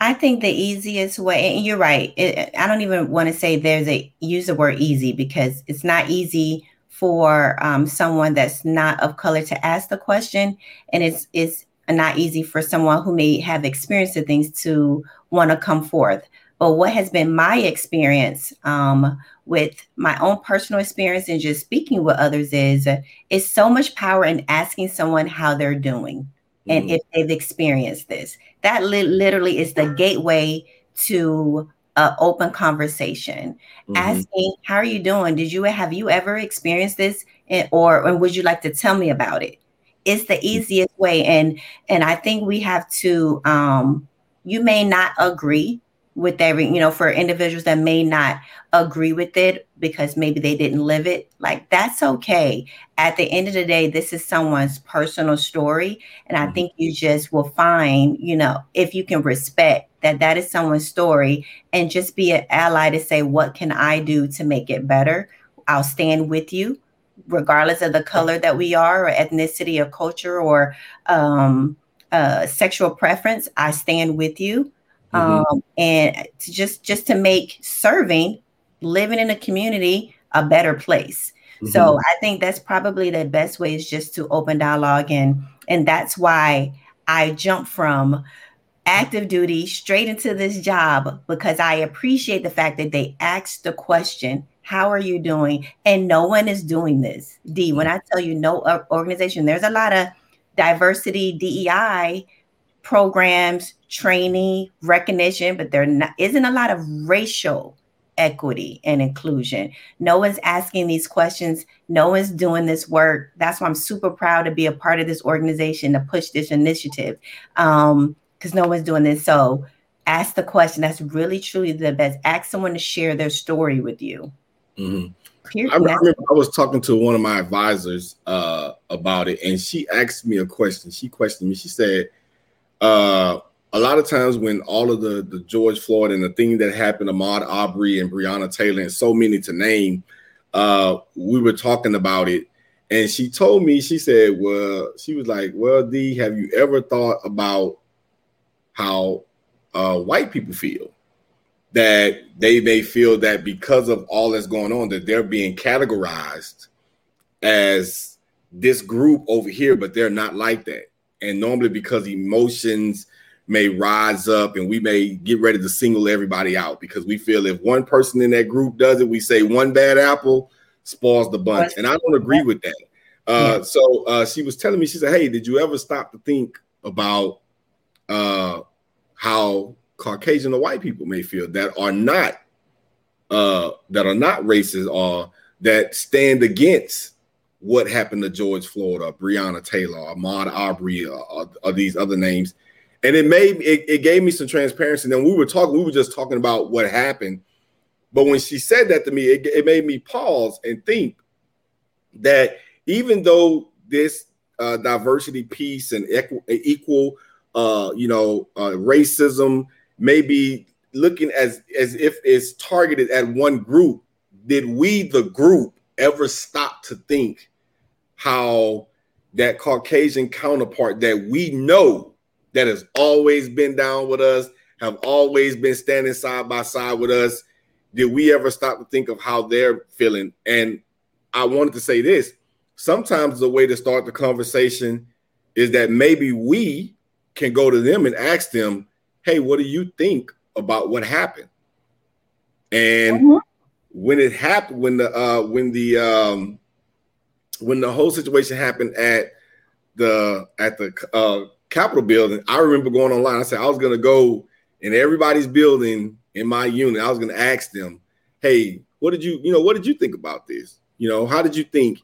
I think the easiest way, and you're right. It, I don't even want to say there's a use the word easy because it's not easy for um, someone that's not of color to ask the question, and it's it's not easy for someone who may have experienced the things to want to come forth. But what has been my experience um, with my own personal experience and just speaking with others is uh, it's so much power in asking someone how they're doing mm-hmm. and if they've experienced this. That li- literally is the gateway to an open conversation. Mm-hmm. Asking, "How are you doing? Did you have you ever experienced this, and, or, or would you like to tell me about it?" It's the mm-hmm. easiest way, and and I think we have to. Um, you may not agree with every you know for individuals that may not agree with it because maybe they didn't live it like that's okay. At the end of the day this is someone's personal story and i mm-hmm. think you just will find you know if you can respect that that is someone's story and just be an ally to say what can i do to make it better? I'll stand with you regardless of the color that we are or ethnicity or culture or um, uh, sexual preference i stand with you mm-hmm. um, and to just just to make serving living in a community a better place. Mm-hmm. So I think that's probably the best way is just to open dialogue and and that's why I jump from active duty straight into this job because I appreciate the fact that they asked the question, how are you doing? And no one is doing this. D, when I tell you no organization, there's a lot of diversity DEI programs, training, recognition, but there not, isn't a lot of racial equity and inclusion. No one's asking these questions. No one's doing this work. That's why I'm super proud to be a part of this organization to push this initiative because um, no one's doing this. So ask the question. That's really, truly the best. Ask someone to share their story with you. Mm-hmm. I remember I was talking to one of my advisors uh, about it, and she asked me a question. She questioned me. She said, uh, a lot of times when all of the the George Floyd and the thing that happened, Ahmaud Arbery and Breonna Taylor, and so many to name, uh, we were talking about it, and she told me, she said, "Well, she was like, well, D, have you ever thought about how uh, white people feel?" That they may feel that because of all that's going on, that they're being categorized as this group over here, but they're not like that and normally because emotions may rise up and we may get ready to single everybody out because we feel if one person in that group does it, we say one bad apple spoils the bunch. And I don't agree with that. Uh, so uh, she was telling me, she said, Hey, did you ever stop to think about uh, how Caucasian or white people may feel that are not uh, that are not racist or that stand against what happened to George Floyd or Breonna Taylor or Ahmaud Arbery or, or, or, these other names. And it made it, it gave me some transparency. And then we were talking, we were just talking about what happened. But when she said that to me, it, it made me pause and think that even though this uh, diversity piece and equal, equal uh, you know, uh, racism may be looking as as if it's targeted at one group, did we, the group, ever stop to think how that Caucasian counterpart that we know that has always been down with us, have always been standing side by side with us, did we ever stop to think of how they're feeling? And I wanted to say this sometimes the way to start the conversation is that maybe we can go to them and ask them, hey, what do you think about what happened? And mm-hmm. When it happened, when the uh when the um when the whole situation happened at the at the uh Capitol building, I remember going online. I said I was gonna go in everybody's building in my unit. I was gonna ask them, hey, what did you, you know, what did you think about this? You know, how did you think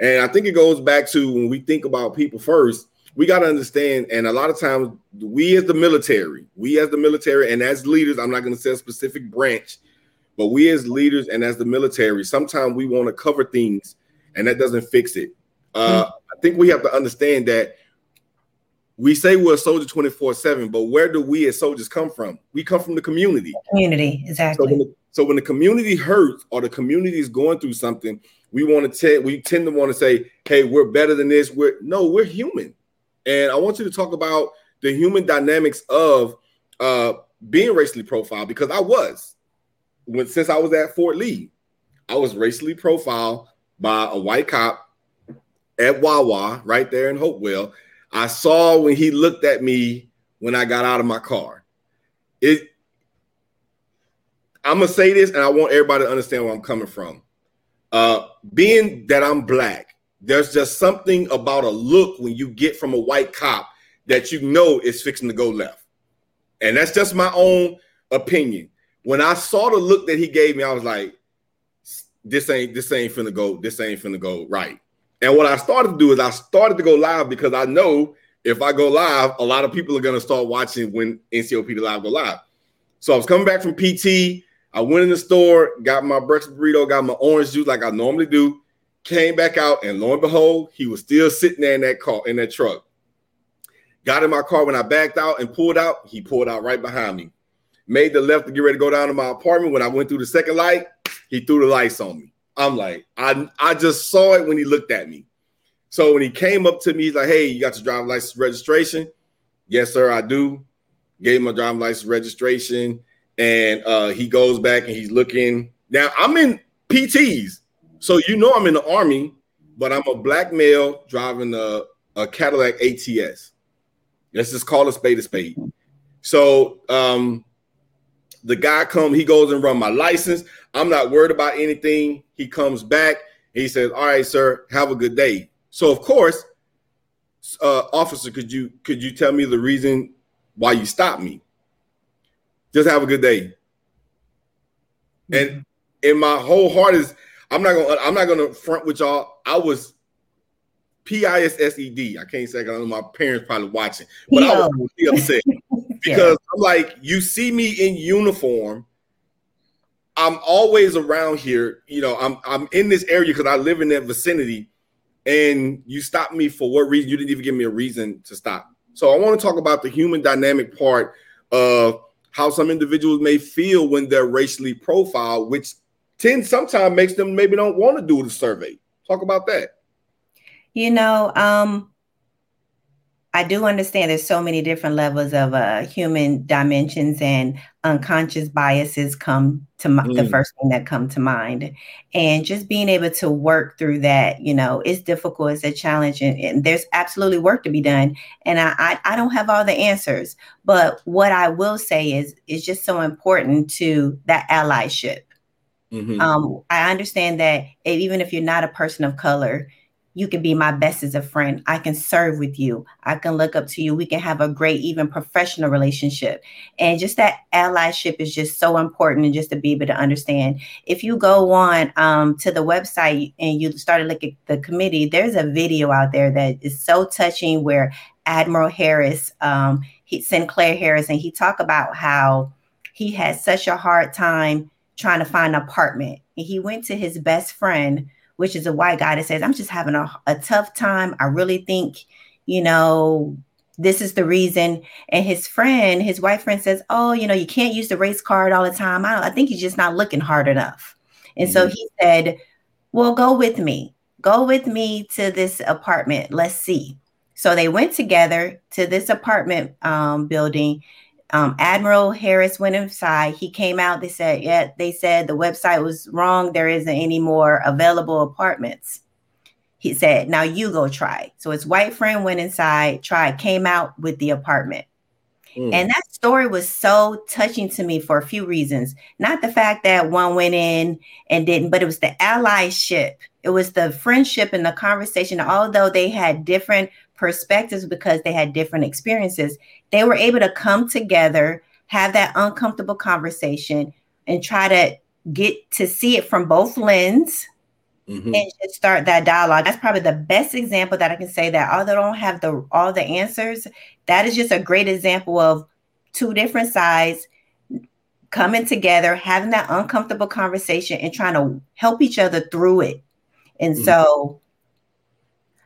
and I think it goes back to when we think about people first, we got to understand. And a lot of times, we as the military, we as the military, and as leaders, I'm not going to say a specific branch, but we as leaders and as the military, sometimes we want to cover things, and that doesn't fix it. Uh, mm-hmm. I think we have to understand that we say we're a soldier 24 7, but where do we as soldiers come from? We come from the community. Community, exactly. So when the, so when the community hurts or the community is going through something, we want to tell we tend to want to say, hey, we're better than this. We're no, we're human. And I want you to talk about the human dynamics of uh being racially profiled because I was when since I was at Fort Lee, I was racially profiled by a white cop at Wawa right there in Hopewell. I saw when he looked at me when I got out of my car. It I'm gonna say this, and I want everybody to understand where I'm coming from. Uh, being that I'm black, there's just something about a look when you get from a white cop that you know is fixing to go left. And that's just my own opinion. When I saw the look that he gave me, I was like, this ain't this ain't finna go, this ain't finna go right. And what I started to do is I started to go live because I know if I go live, a lot of people are gonna start watching when NCOPD Live go live. So I was coming back from PT. I went in the store, got my breakfast burrito, got my orange juice like I normally do. Came back out, and lo and behold, he was still sitting there in that car in that truck. Got in my car when I backed out and pulled out. He pulled out right behind me. Made the left to get ready to go down to my apartment. When I went through the second light, he threw the lights on me. I'm like, I I just saw it when he looked at me. So when he came up to me, he's like, "Hey, you got your driver's license registration?" Yes, sir, I do. Gave him my driver's license registration and uh, he goes back and he's looking. Now I'm in PTs, so you know I'm in the army, but I'm a black male driving a, a Cadillac ATS. Let's just call a spade a spade. So um, the guy come, he goes and run my license. I'm not worried about anything. He comes back. He says, "All right, sir, have a good day." So of course, uh, officer, could you could you tell me the reason why you stopped me? Just have a good day. And in my whole heart is I'm not gonna I'm not gonna front with y'all. I was P I S S E D. I can't say I know my parents probably watching, but I was really upset because yeah. I'm like, you see me in uniform. I'm always around here. You know, I'm I'm in this area because I live in that vicinity, and you stopped me for what reason? You didn't even give me a reason to stop. So I want to talk about the human dynamic part of how some individuals may feel when they're racially profiled, which tends sometimes makes them maybe don't want to do the survey. Talk about that. You know, um, I do understand there's so many different levels of uh, human dimensions and unconscious biases come to my, mm. the first thing that come to mind, and just being able to work through that, you know, is difficult. It's a challenge, and, and there's absolutely work to be done. And I, I, I don't have all the answers, but what I will say is, is just so important to that allyship. Mm-hmm. Um, I understand that even if you're not a person of color, you can be my best as a friend. I can serve with you. I can look up to you. We can have a great, even professional relationship. And just that allyship is just so important and just to be able to understand. If you go on um, to the website and you start to look at the committee, there's a video out there that is so touching where Admiral Harris, um, he, Sinclair Harris, and he talked about how he had such a hard time trying to find an apartment. And he went to his best friend which is a white guy that says, I'm just having a, a tough time. I really think, you know, this is the reason. And his friend, his white friend says, Oh, you know, you can't use the race card all the time. I, I think he's just not looking hard enough. And mm-hmm. so he said, Well, go with me. Go with me to this apartment. Let's see. So they went together to this apartment um, building um, Admiral Harris went inside. He came out. They said, yeah, they said the website was wrong. There isn't any more available apartments. He said, now you go try. So his white friend went inside, tried, came out with the apartment. Mm. And that story was so touching to me for a few reasons. Not the fact that one went in and didn't, but it was the allyship. It was the friendship and the conversation. Although they had different perspectives because they had different experiences, they were able to come together, have that uncomfortable conversation, and try to get to see it from both lens mm-hmm. and just start that dialogue. That's probably the best example that I can say that although I don't have the all the answers, that is just a great example of two different sides coming together, having that uncomfortable conversation and trying to help each other through it. And mm-hmm. so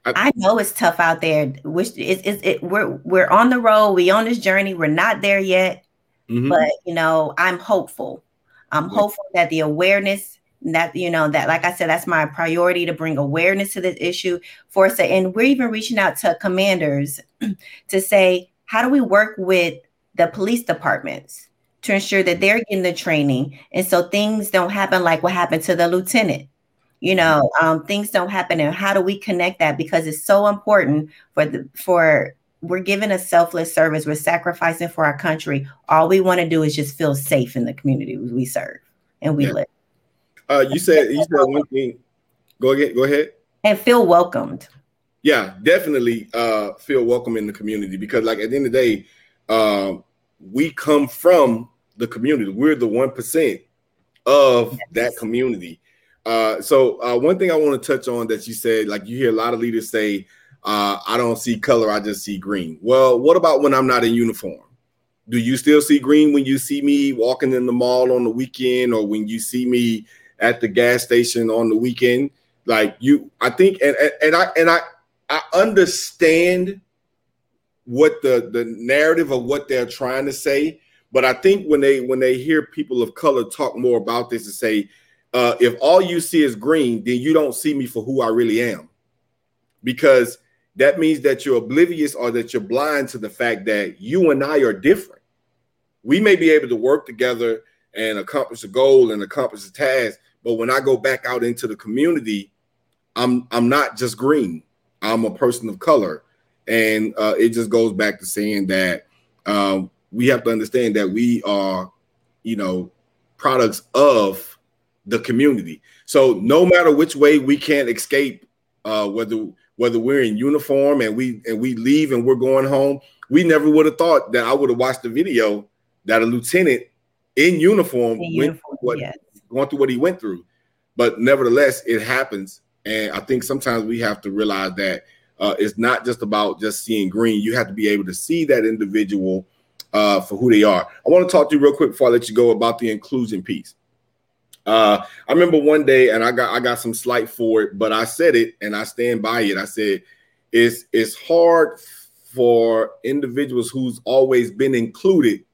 I, I, know it's tough out there. Which it's it, we're we're on the road. We on this journey. We're not there yet, mm-hmm. but you know, I'm hopeful. I'm yeah. hopeful that the awareness that you know that like I said, that's my priority to bring awareness to this issue for us. And we're even reaching out to commanders <clears throat> to say, how do we work with the police departments to ensure that they're getting the training, and so things don't happen like what happened to the lieutenant you know um, things don't happen and how do we connect that? Because it's so important for the for we're giving a selfless service we're sacrificing for our country. All we want to do is just feel safe in the community we serve and we yeah. live. Uh, you said you said one thing. Go ahead go ahead. And feel welcomed. Yeah definitely uh, feel welcome in the community because like at the end of the day uh, we come from the community. We're the 1% of yes. that community uh, so uh, one thing I want to touch on that you said, like you hear a lot of leaders say, uh, "I don't see color, I just see green." Well, what about when I'm not in uniform? Do you still see green when you see me walking in the mall on the weekend, or when you see me at the gas station on the weekend? Like you, I think, and and I and I I understand what the the narrative of what they're trying to say, but I think when they when they hear people of color talk more about this and say uh, if all you see is green, then you don't see me for who I really am, because that means that you're oblivious or that you're blind to the fact that you and I are different. We may be able to work together and accomplish a goal and accomplish a task, but when I go back out into the community, I'm I'm not just green. I'm a person of color, and uh, it just goes back to saying that um, we have to understand that we are, you know, products of the community. So no matter which way we can't escape, uh, whether whether we're in uniform and we and we leave and we're going home, we never would have thought that I would have watched the video that a lieutenant in uniform, in went uniform what, yes. going through what he went through. But nevertheless, it happens, and I think sometimes we have to realize that uh, it's not just about just seeing green. You have to be able to see that individual uh, for who they are. I want to talk to you real quick before I let you go about the inclusion piece. Uh, I remember one day, and I got I got some slight for it, but I said it, and I stand by it. I said it's it's hard for individuals who's always been included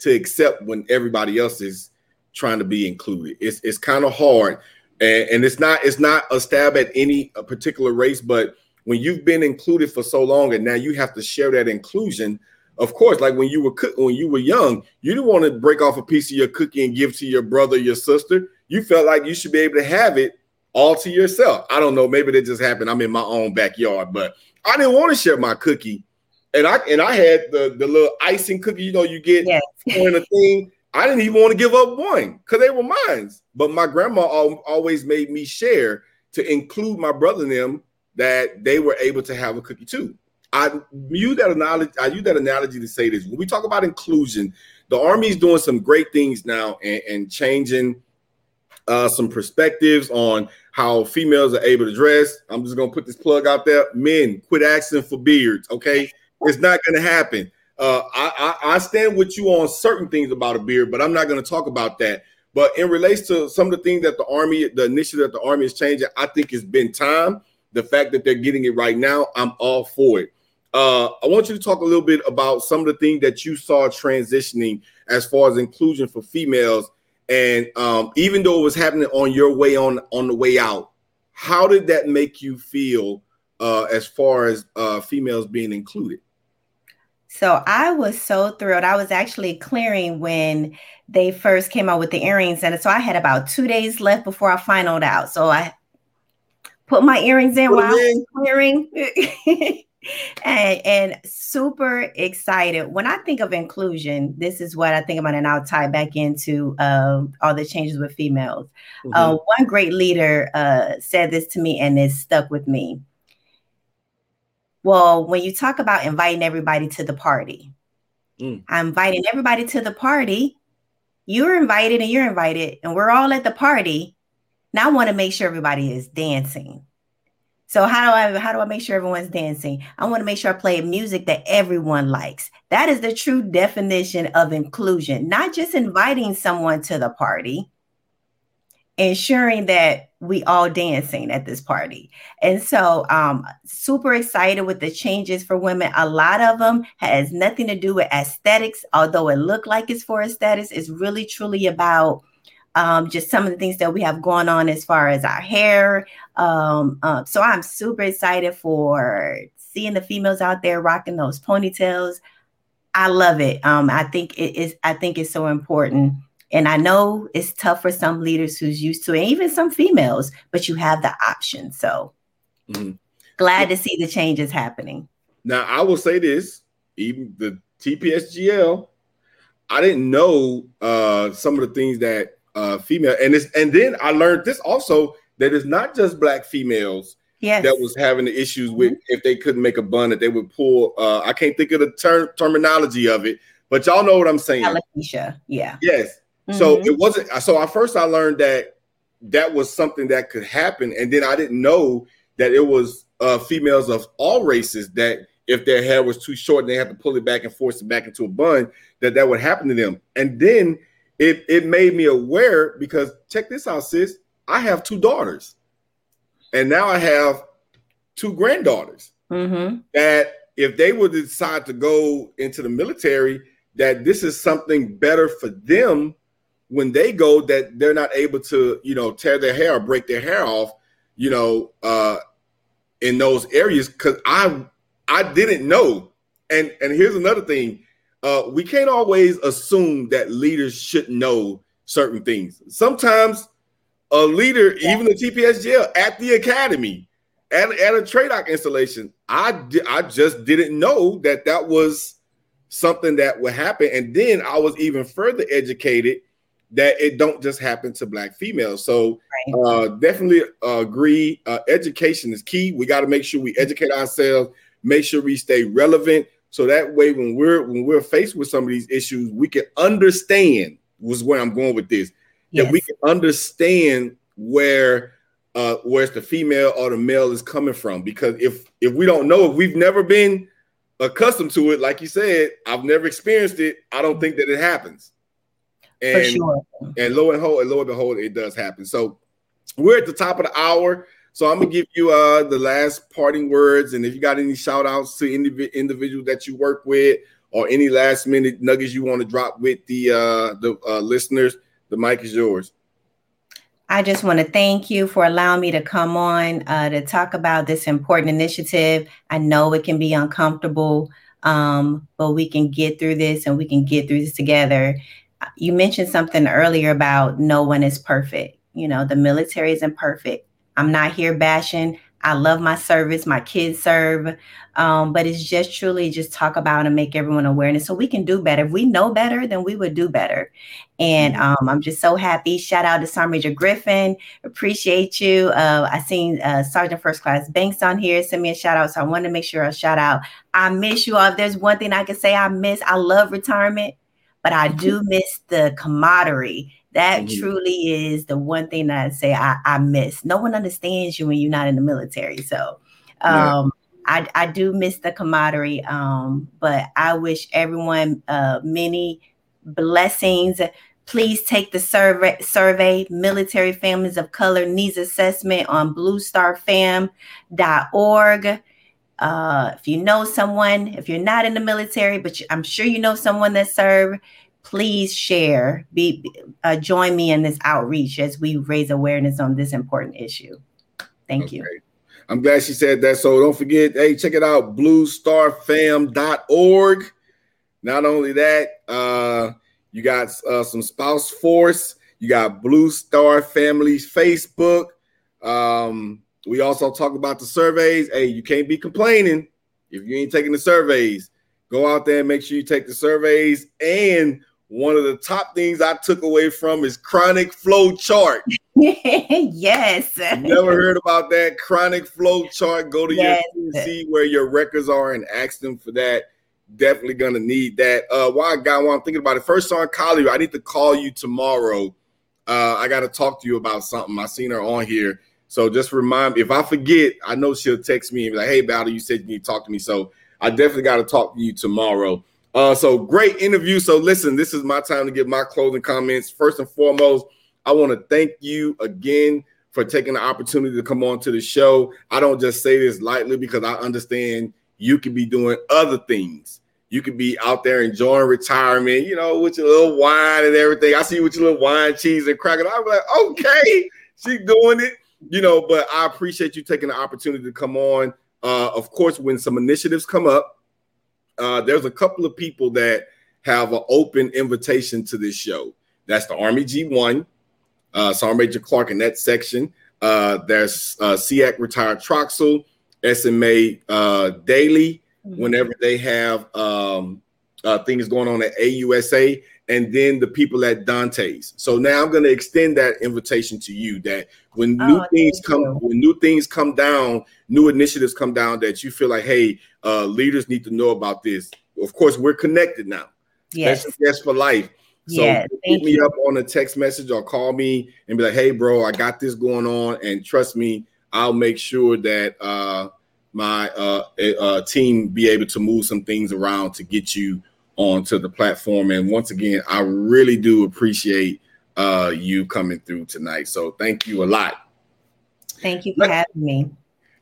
to accept when everybody else is trying to be included. It's it's kind of hard, and, and it's not it's not a stab at any particular race, but when you've been included for so long and now you have to share that inclusion of course like when you were when you were young you didn't want to break off a piece of your cookie and give to your brother your sister you felt like you should be able to have it all to yourself i don't know maybe that just happened i'm in my own backyard but i didn't want to share my cookie and i and i had the the little icing cookie you know you get yes. in a thing I didn't even want to give up one because they were mine. But my grandma always made me share to include my brother and them that they were able to have a cookie too. I use that analogy. I use that analogy to say this: when we talk about inclusion, the army is doing some great things now and, and changing uh, some perspectives on how females are able to dress. I'm just gonna put this plug out there: men, quit asking for beards. Okay, it's not gonna happen. Uh, I, I, I stand with you on certain things about a beard, but I'm not to talk about that. But in relation to some of the things that the army, the initiative that the army is changing, I think it's been time. The fact that they're getting it right now, I'm all for it. Uh, I want you to talk a little bit about some of the things that you saw transitioning as far as inclusion for females, and um, even though it was happening on your way on on the way out, how did that make you feel uh, as far as uh, females being included? So I was so thrilled. I was actually clearing when they first came out with the earrings. And so I had about two days left before I finaled out. So I put my earrings in while I was clearing. <laughs> and, and, super excited. When I think of inclusion, this is what I think about, and I'll tie back into uh, all the changes with females. Mm-hmm. Uh, one great leader uh, said this to me, and it stuck with me. Well, when you talk about inviting everybody to the party, mm. I'm inviting everybody to the party. You're invited and you're invited, and we're all at the party. Now I want to make sure everybody is dancing. So how do I how do I make sure everyone's dancing? I want to make sure I play music that everyone likes. That is the true definition of inclusion, not just inviting someone to the party, ensuring that we all dancing at this party. And so um super excited with the changes for women. A lot of them has nothing to do with aesthetics, although it looked like it's for aesthetics. It's really truly about um, just some of the things that we have going on as far as our hair. Um, uh, so I'm super excited for seeing the females out there rocking those ponytails. I love it. Um, I think it is. I think it's so important and I know it's tough for some leaders who's used to it, even some females, but you have the option. So mm-hmm. glad to see the changes happening. Now, I will say this even the TPSGL, I didn't know uh, some of the things that uh, female and this, and then I learned this also that it's not just black females yes. that was having the issues with mm-hmm. if they couldn't make a bun that they would pull. Uh, I can't think of the term terminology of it, but y'all know what I'm saying. Alopecia, yeah. Yes, Mm-hmm. So it wasn't. So at first I learned that that was something that could happen, and then I didn't know that it was uh, females of all races that if their hair was too short and they had to pull it back and force it back into a bun, that that would happen to them. And then it it made me aware because check this out, sis. I have two daughters, and now I have two granddaughters. Mm-hmm. That if they would decide to go into the military, that this is something better for them when they go that they're not able to, you know, tear their hair or break their hair off, you know, uh, in those areas. Cause I I didn't know. And and here's another thing. Uh, we can't always assume that leaders should know certain things. Sometimes a leader, even the TPSGL at the academy, at, at a TRADOC installation, I I just didn't know that that was something that would happen. And then I was even further educated that it don't just happen to black females. So right. uh, definitely uh, agree. Uh, education is key. We got to make sure we educate ourselves, make sure we stay relevant, so that way when we're when we're faced with some of these issues, we can understand. Was where I'm going with this. Yes. That we can understand where uh where's the female or the male is coming from. Because if if we don't know, if we've never been accustomed to it, like you said, I've never experienced it. I don't think that it happens. And, For sure. And lo and behold, and lo and behold, it does happen. So we're at the top of the hour. So I'm gonna give you uh the last parting words, and if you got any shout outs to indiv- individuals that you work with, or any last minute nuggets you want to drop with the uh the uh, listeners, the mic is yours. I just want to thank you for allowing me to come on uh, to talk about this important initiative. I know it can be uncomfortable, um, but we can get through this and we can get through this together. You mentioned something earlier about no one is perfect. You know, the military isn't perfect. I'm not here bashing. I love my service. My kids serve. Um, but it's just truly just talk about and make everyone awareness so we can do better. If we know better, then we would do better. And mm-hmm. um, I'm just so happy. Shout out to Sergeant Major Griffin. Appreciate you. Uh, I seen uh, Sergeant First Class Banks on here. Send me a shout out. So I want to make sure I shout out. I miss you all. If there's one thing I can say I miss, I love retirement, but I <laughs> do miss the camaraderie that mm-hmm. truly is the one thing that I say I, I miss. No one understands you when you're not in the military. So um, I, I do miss the camaraderie, um, but I wish everyone uh, many blessings. Please take the survey, survey Military Families of Color Needs Assessment on bluestarfam.org. Uh, if you know someone, if you're not in the military, but you, I'm sure you know someone that served, please share, be uh, join me in this outreach as we raise awareness on this important issue. Thank okay. you. I'm glad she said that. So don't forget, hey, check it out, bluestarfam.org. Not only that, uh, you got uh, some spouse force, you got Blue Star Families Facebook. Um, we also talk about the surveys. Hey, you can't be complaining if you ain't taking the surveys. Go out there and make sure you take the surveys. And one of the top things I took away from is chronic flow chart. <laughs> yes. Never heard about that chronic flow chart. Go to yes. your see where your records are and ask them for that. Definitely gonna need that. Uh, while I got while I'm thinking about it, first on Kali, I need to call you tomorrow. Uh, I got to talk to you about something. I seen her on here, so just remind me if I forget. I know she'll text me and be like, "Hey, Battle, you said you need to talk to me." So I definitely got to talk to you tomorrow. Uh, so great interview. So listen, this is my time to give my closing comments. First and foremost, I want to thank you again for taking the opportunity to come on to the show. I don't just say this lightly because I understand you could be doing other things. You could be out there enjoying retirement, you know, with your little wine and everything. I see you with your little wine, cheese, and cracker. I'm like, okay, she's doing it, you know. But I appreciate you taking the opportunity to come on. Uh, of course, when some initiatives come up, uh, there's a couple of people that have an open invitation to this show. That's the Army G1, uh, Sergeant Major Clark in that section. Uh, there's uh, SEAC retired Troxell, SMA uh, Dailey, mm-hmm. whenever they have um, uh, things going on at AUSA, and then the people at DANTES. So now I'm going to extend that invitation to you that when oh, new things come, you. when new things come down, new initiatives come down that you feel like, hey, uh, leaders need to know about this. Of course, we're connected now. Yes, yes for life. So hit me you. up on a text message or call me and be like, hey, bro, I got this going on, and trust me, I'll make sure that uh, my uh, uh, team be able to move some things around to get you onto the platform. And once again, I really do appreciate uh, you coming through tonight. So thank you a lot. Thank you for having me.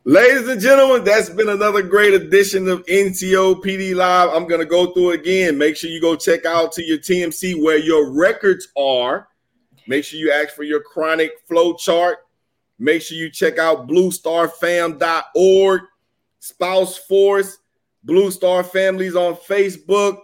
Ladies and gentlemen, that's been another great edition of NCO PD Live. I'm going to go through again. Make sure you go check out to your TMC where your records are. Make sure you ask for your chronic flow chart. Make sure you check out bluestarfam.org, Spouse Force, Blue Star Families on Facebook.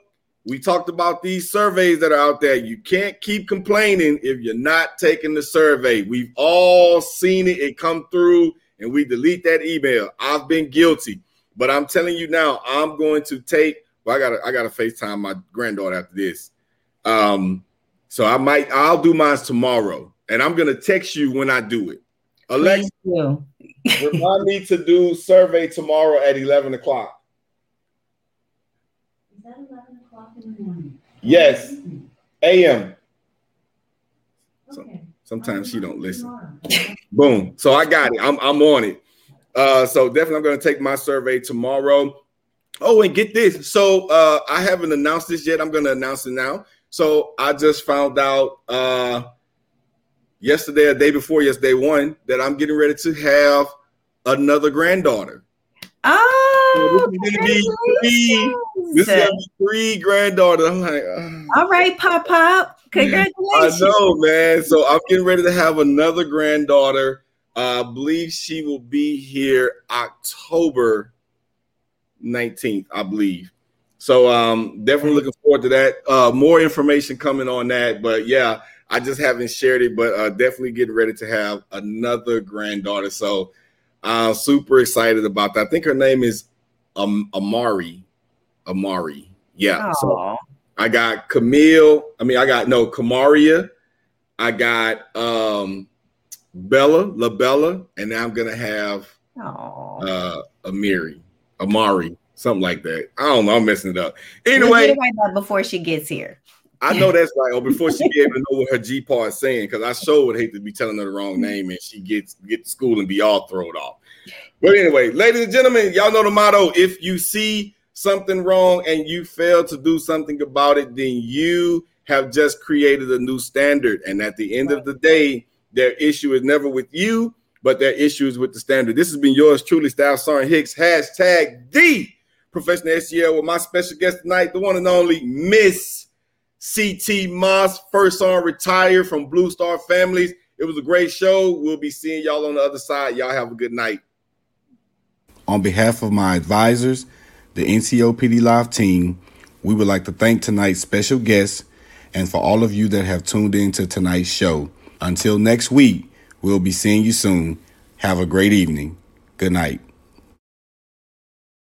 We talked about these surveys that are out there. You can't keep complaining if you're not taking the survey. We've all seen it, it come through and we delete that email. I've been guilty, but I'm telling you now, I'm going to take. Well, I gotta I gotta FaceTime my granddaughter after this. Um, so I might I'll do mine tomorrow, and I'm gonna text you when I do it. Alexa, remind me to do survey tomorrow at 11 o'clock. Is that 11 o'clock in the morning? Yes, a.m. Okay. Sometimes she don't listen. Boom. So I got it. I'm, I'm on it. Uh, so definitely I'm going to take my survey tomorrow. Oh, and get this. So uh, I haven't announced this yet. I'm going to announce it now. So I just found out uh, yesterday, a day before yesterday, one that I'm getting ready to have another granddaughter. Oh, so this is gonna be three. This is be three granddaughters. I'm like, all right, pop pop. Congratulations. I know, man. So I'm getting ready to have another granddaughter. Uh, I believe she will be here October 19th, I believe. So um definitely looking forward to that. Uh more information coming on that, but yeah, I just haven't shared it, but uh definitely getting ready to have another granddaughter. So uh super excited about that. I think her name is um Amari. Amari. Yeah. Aww. So I got Camille. I mean, I got no Kamaria. I got um Bella, La Bella, and now I'm gonna have Aww. uh Amiri, Amari, something like that. I don't know. I'm messing it up. Anyway, we'll before she gets here. I know that's right. Or before she be able to know what her G part is saying, because I sure would hate to be telling her the wrong name and she gets get to school and be all thrown off. But anyway, ladies and gentlemen, y'all know the motto: if you see something wrong and you fail to do something about it, then you have just created a new standard. And at the end right. of the day, their issue is never with you, but their issue is with the standard. This has been yours truly, Style Sergeant Hicks. Hashtag the professional SGL with my special guest tonight, the one and only Miss CT Moss, first on retired from Blue Star Families. It was a great show. We'll be seeing y'all on the other side. Y'all have a good night. On behalf of my advisors, the NCOPD Live team, we would like to thank tonight's special guests and for all of you that have tuned in to tonight's show. Until next week, we'll be seeing you soon. Have a great evening. Good night.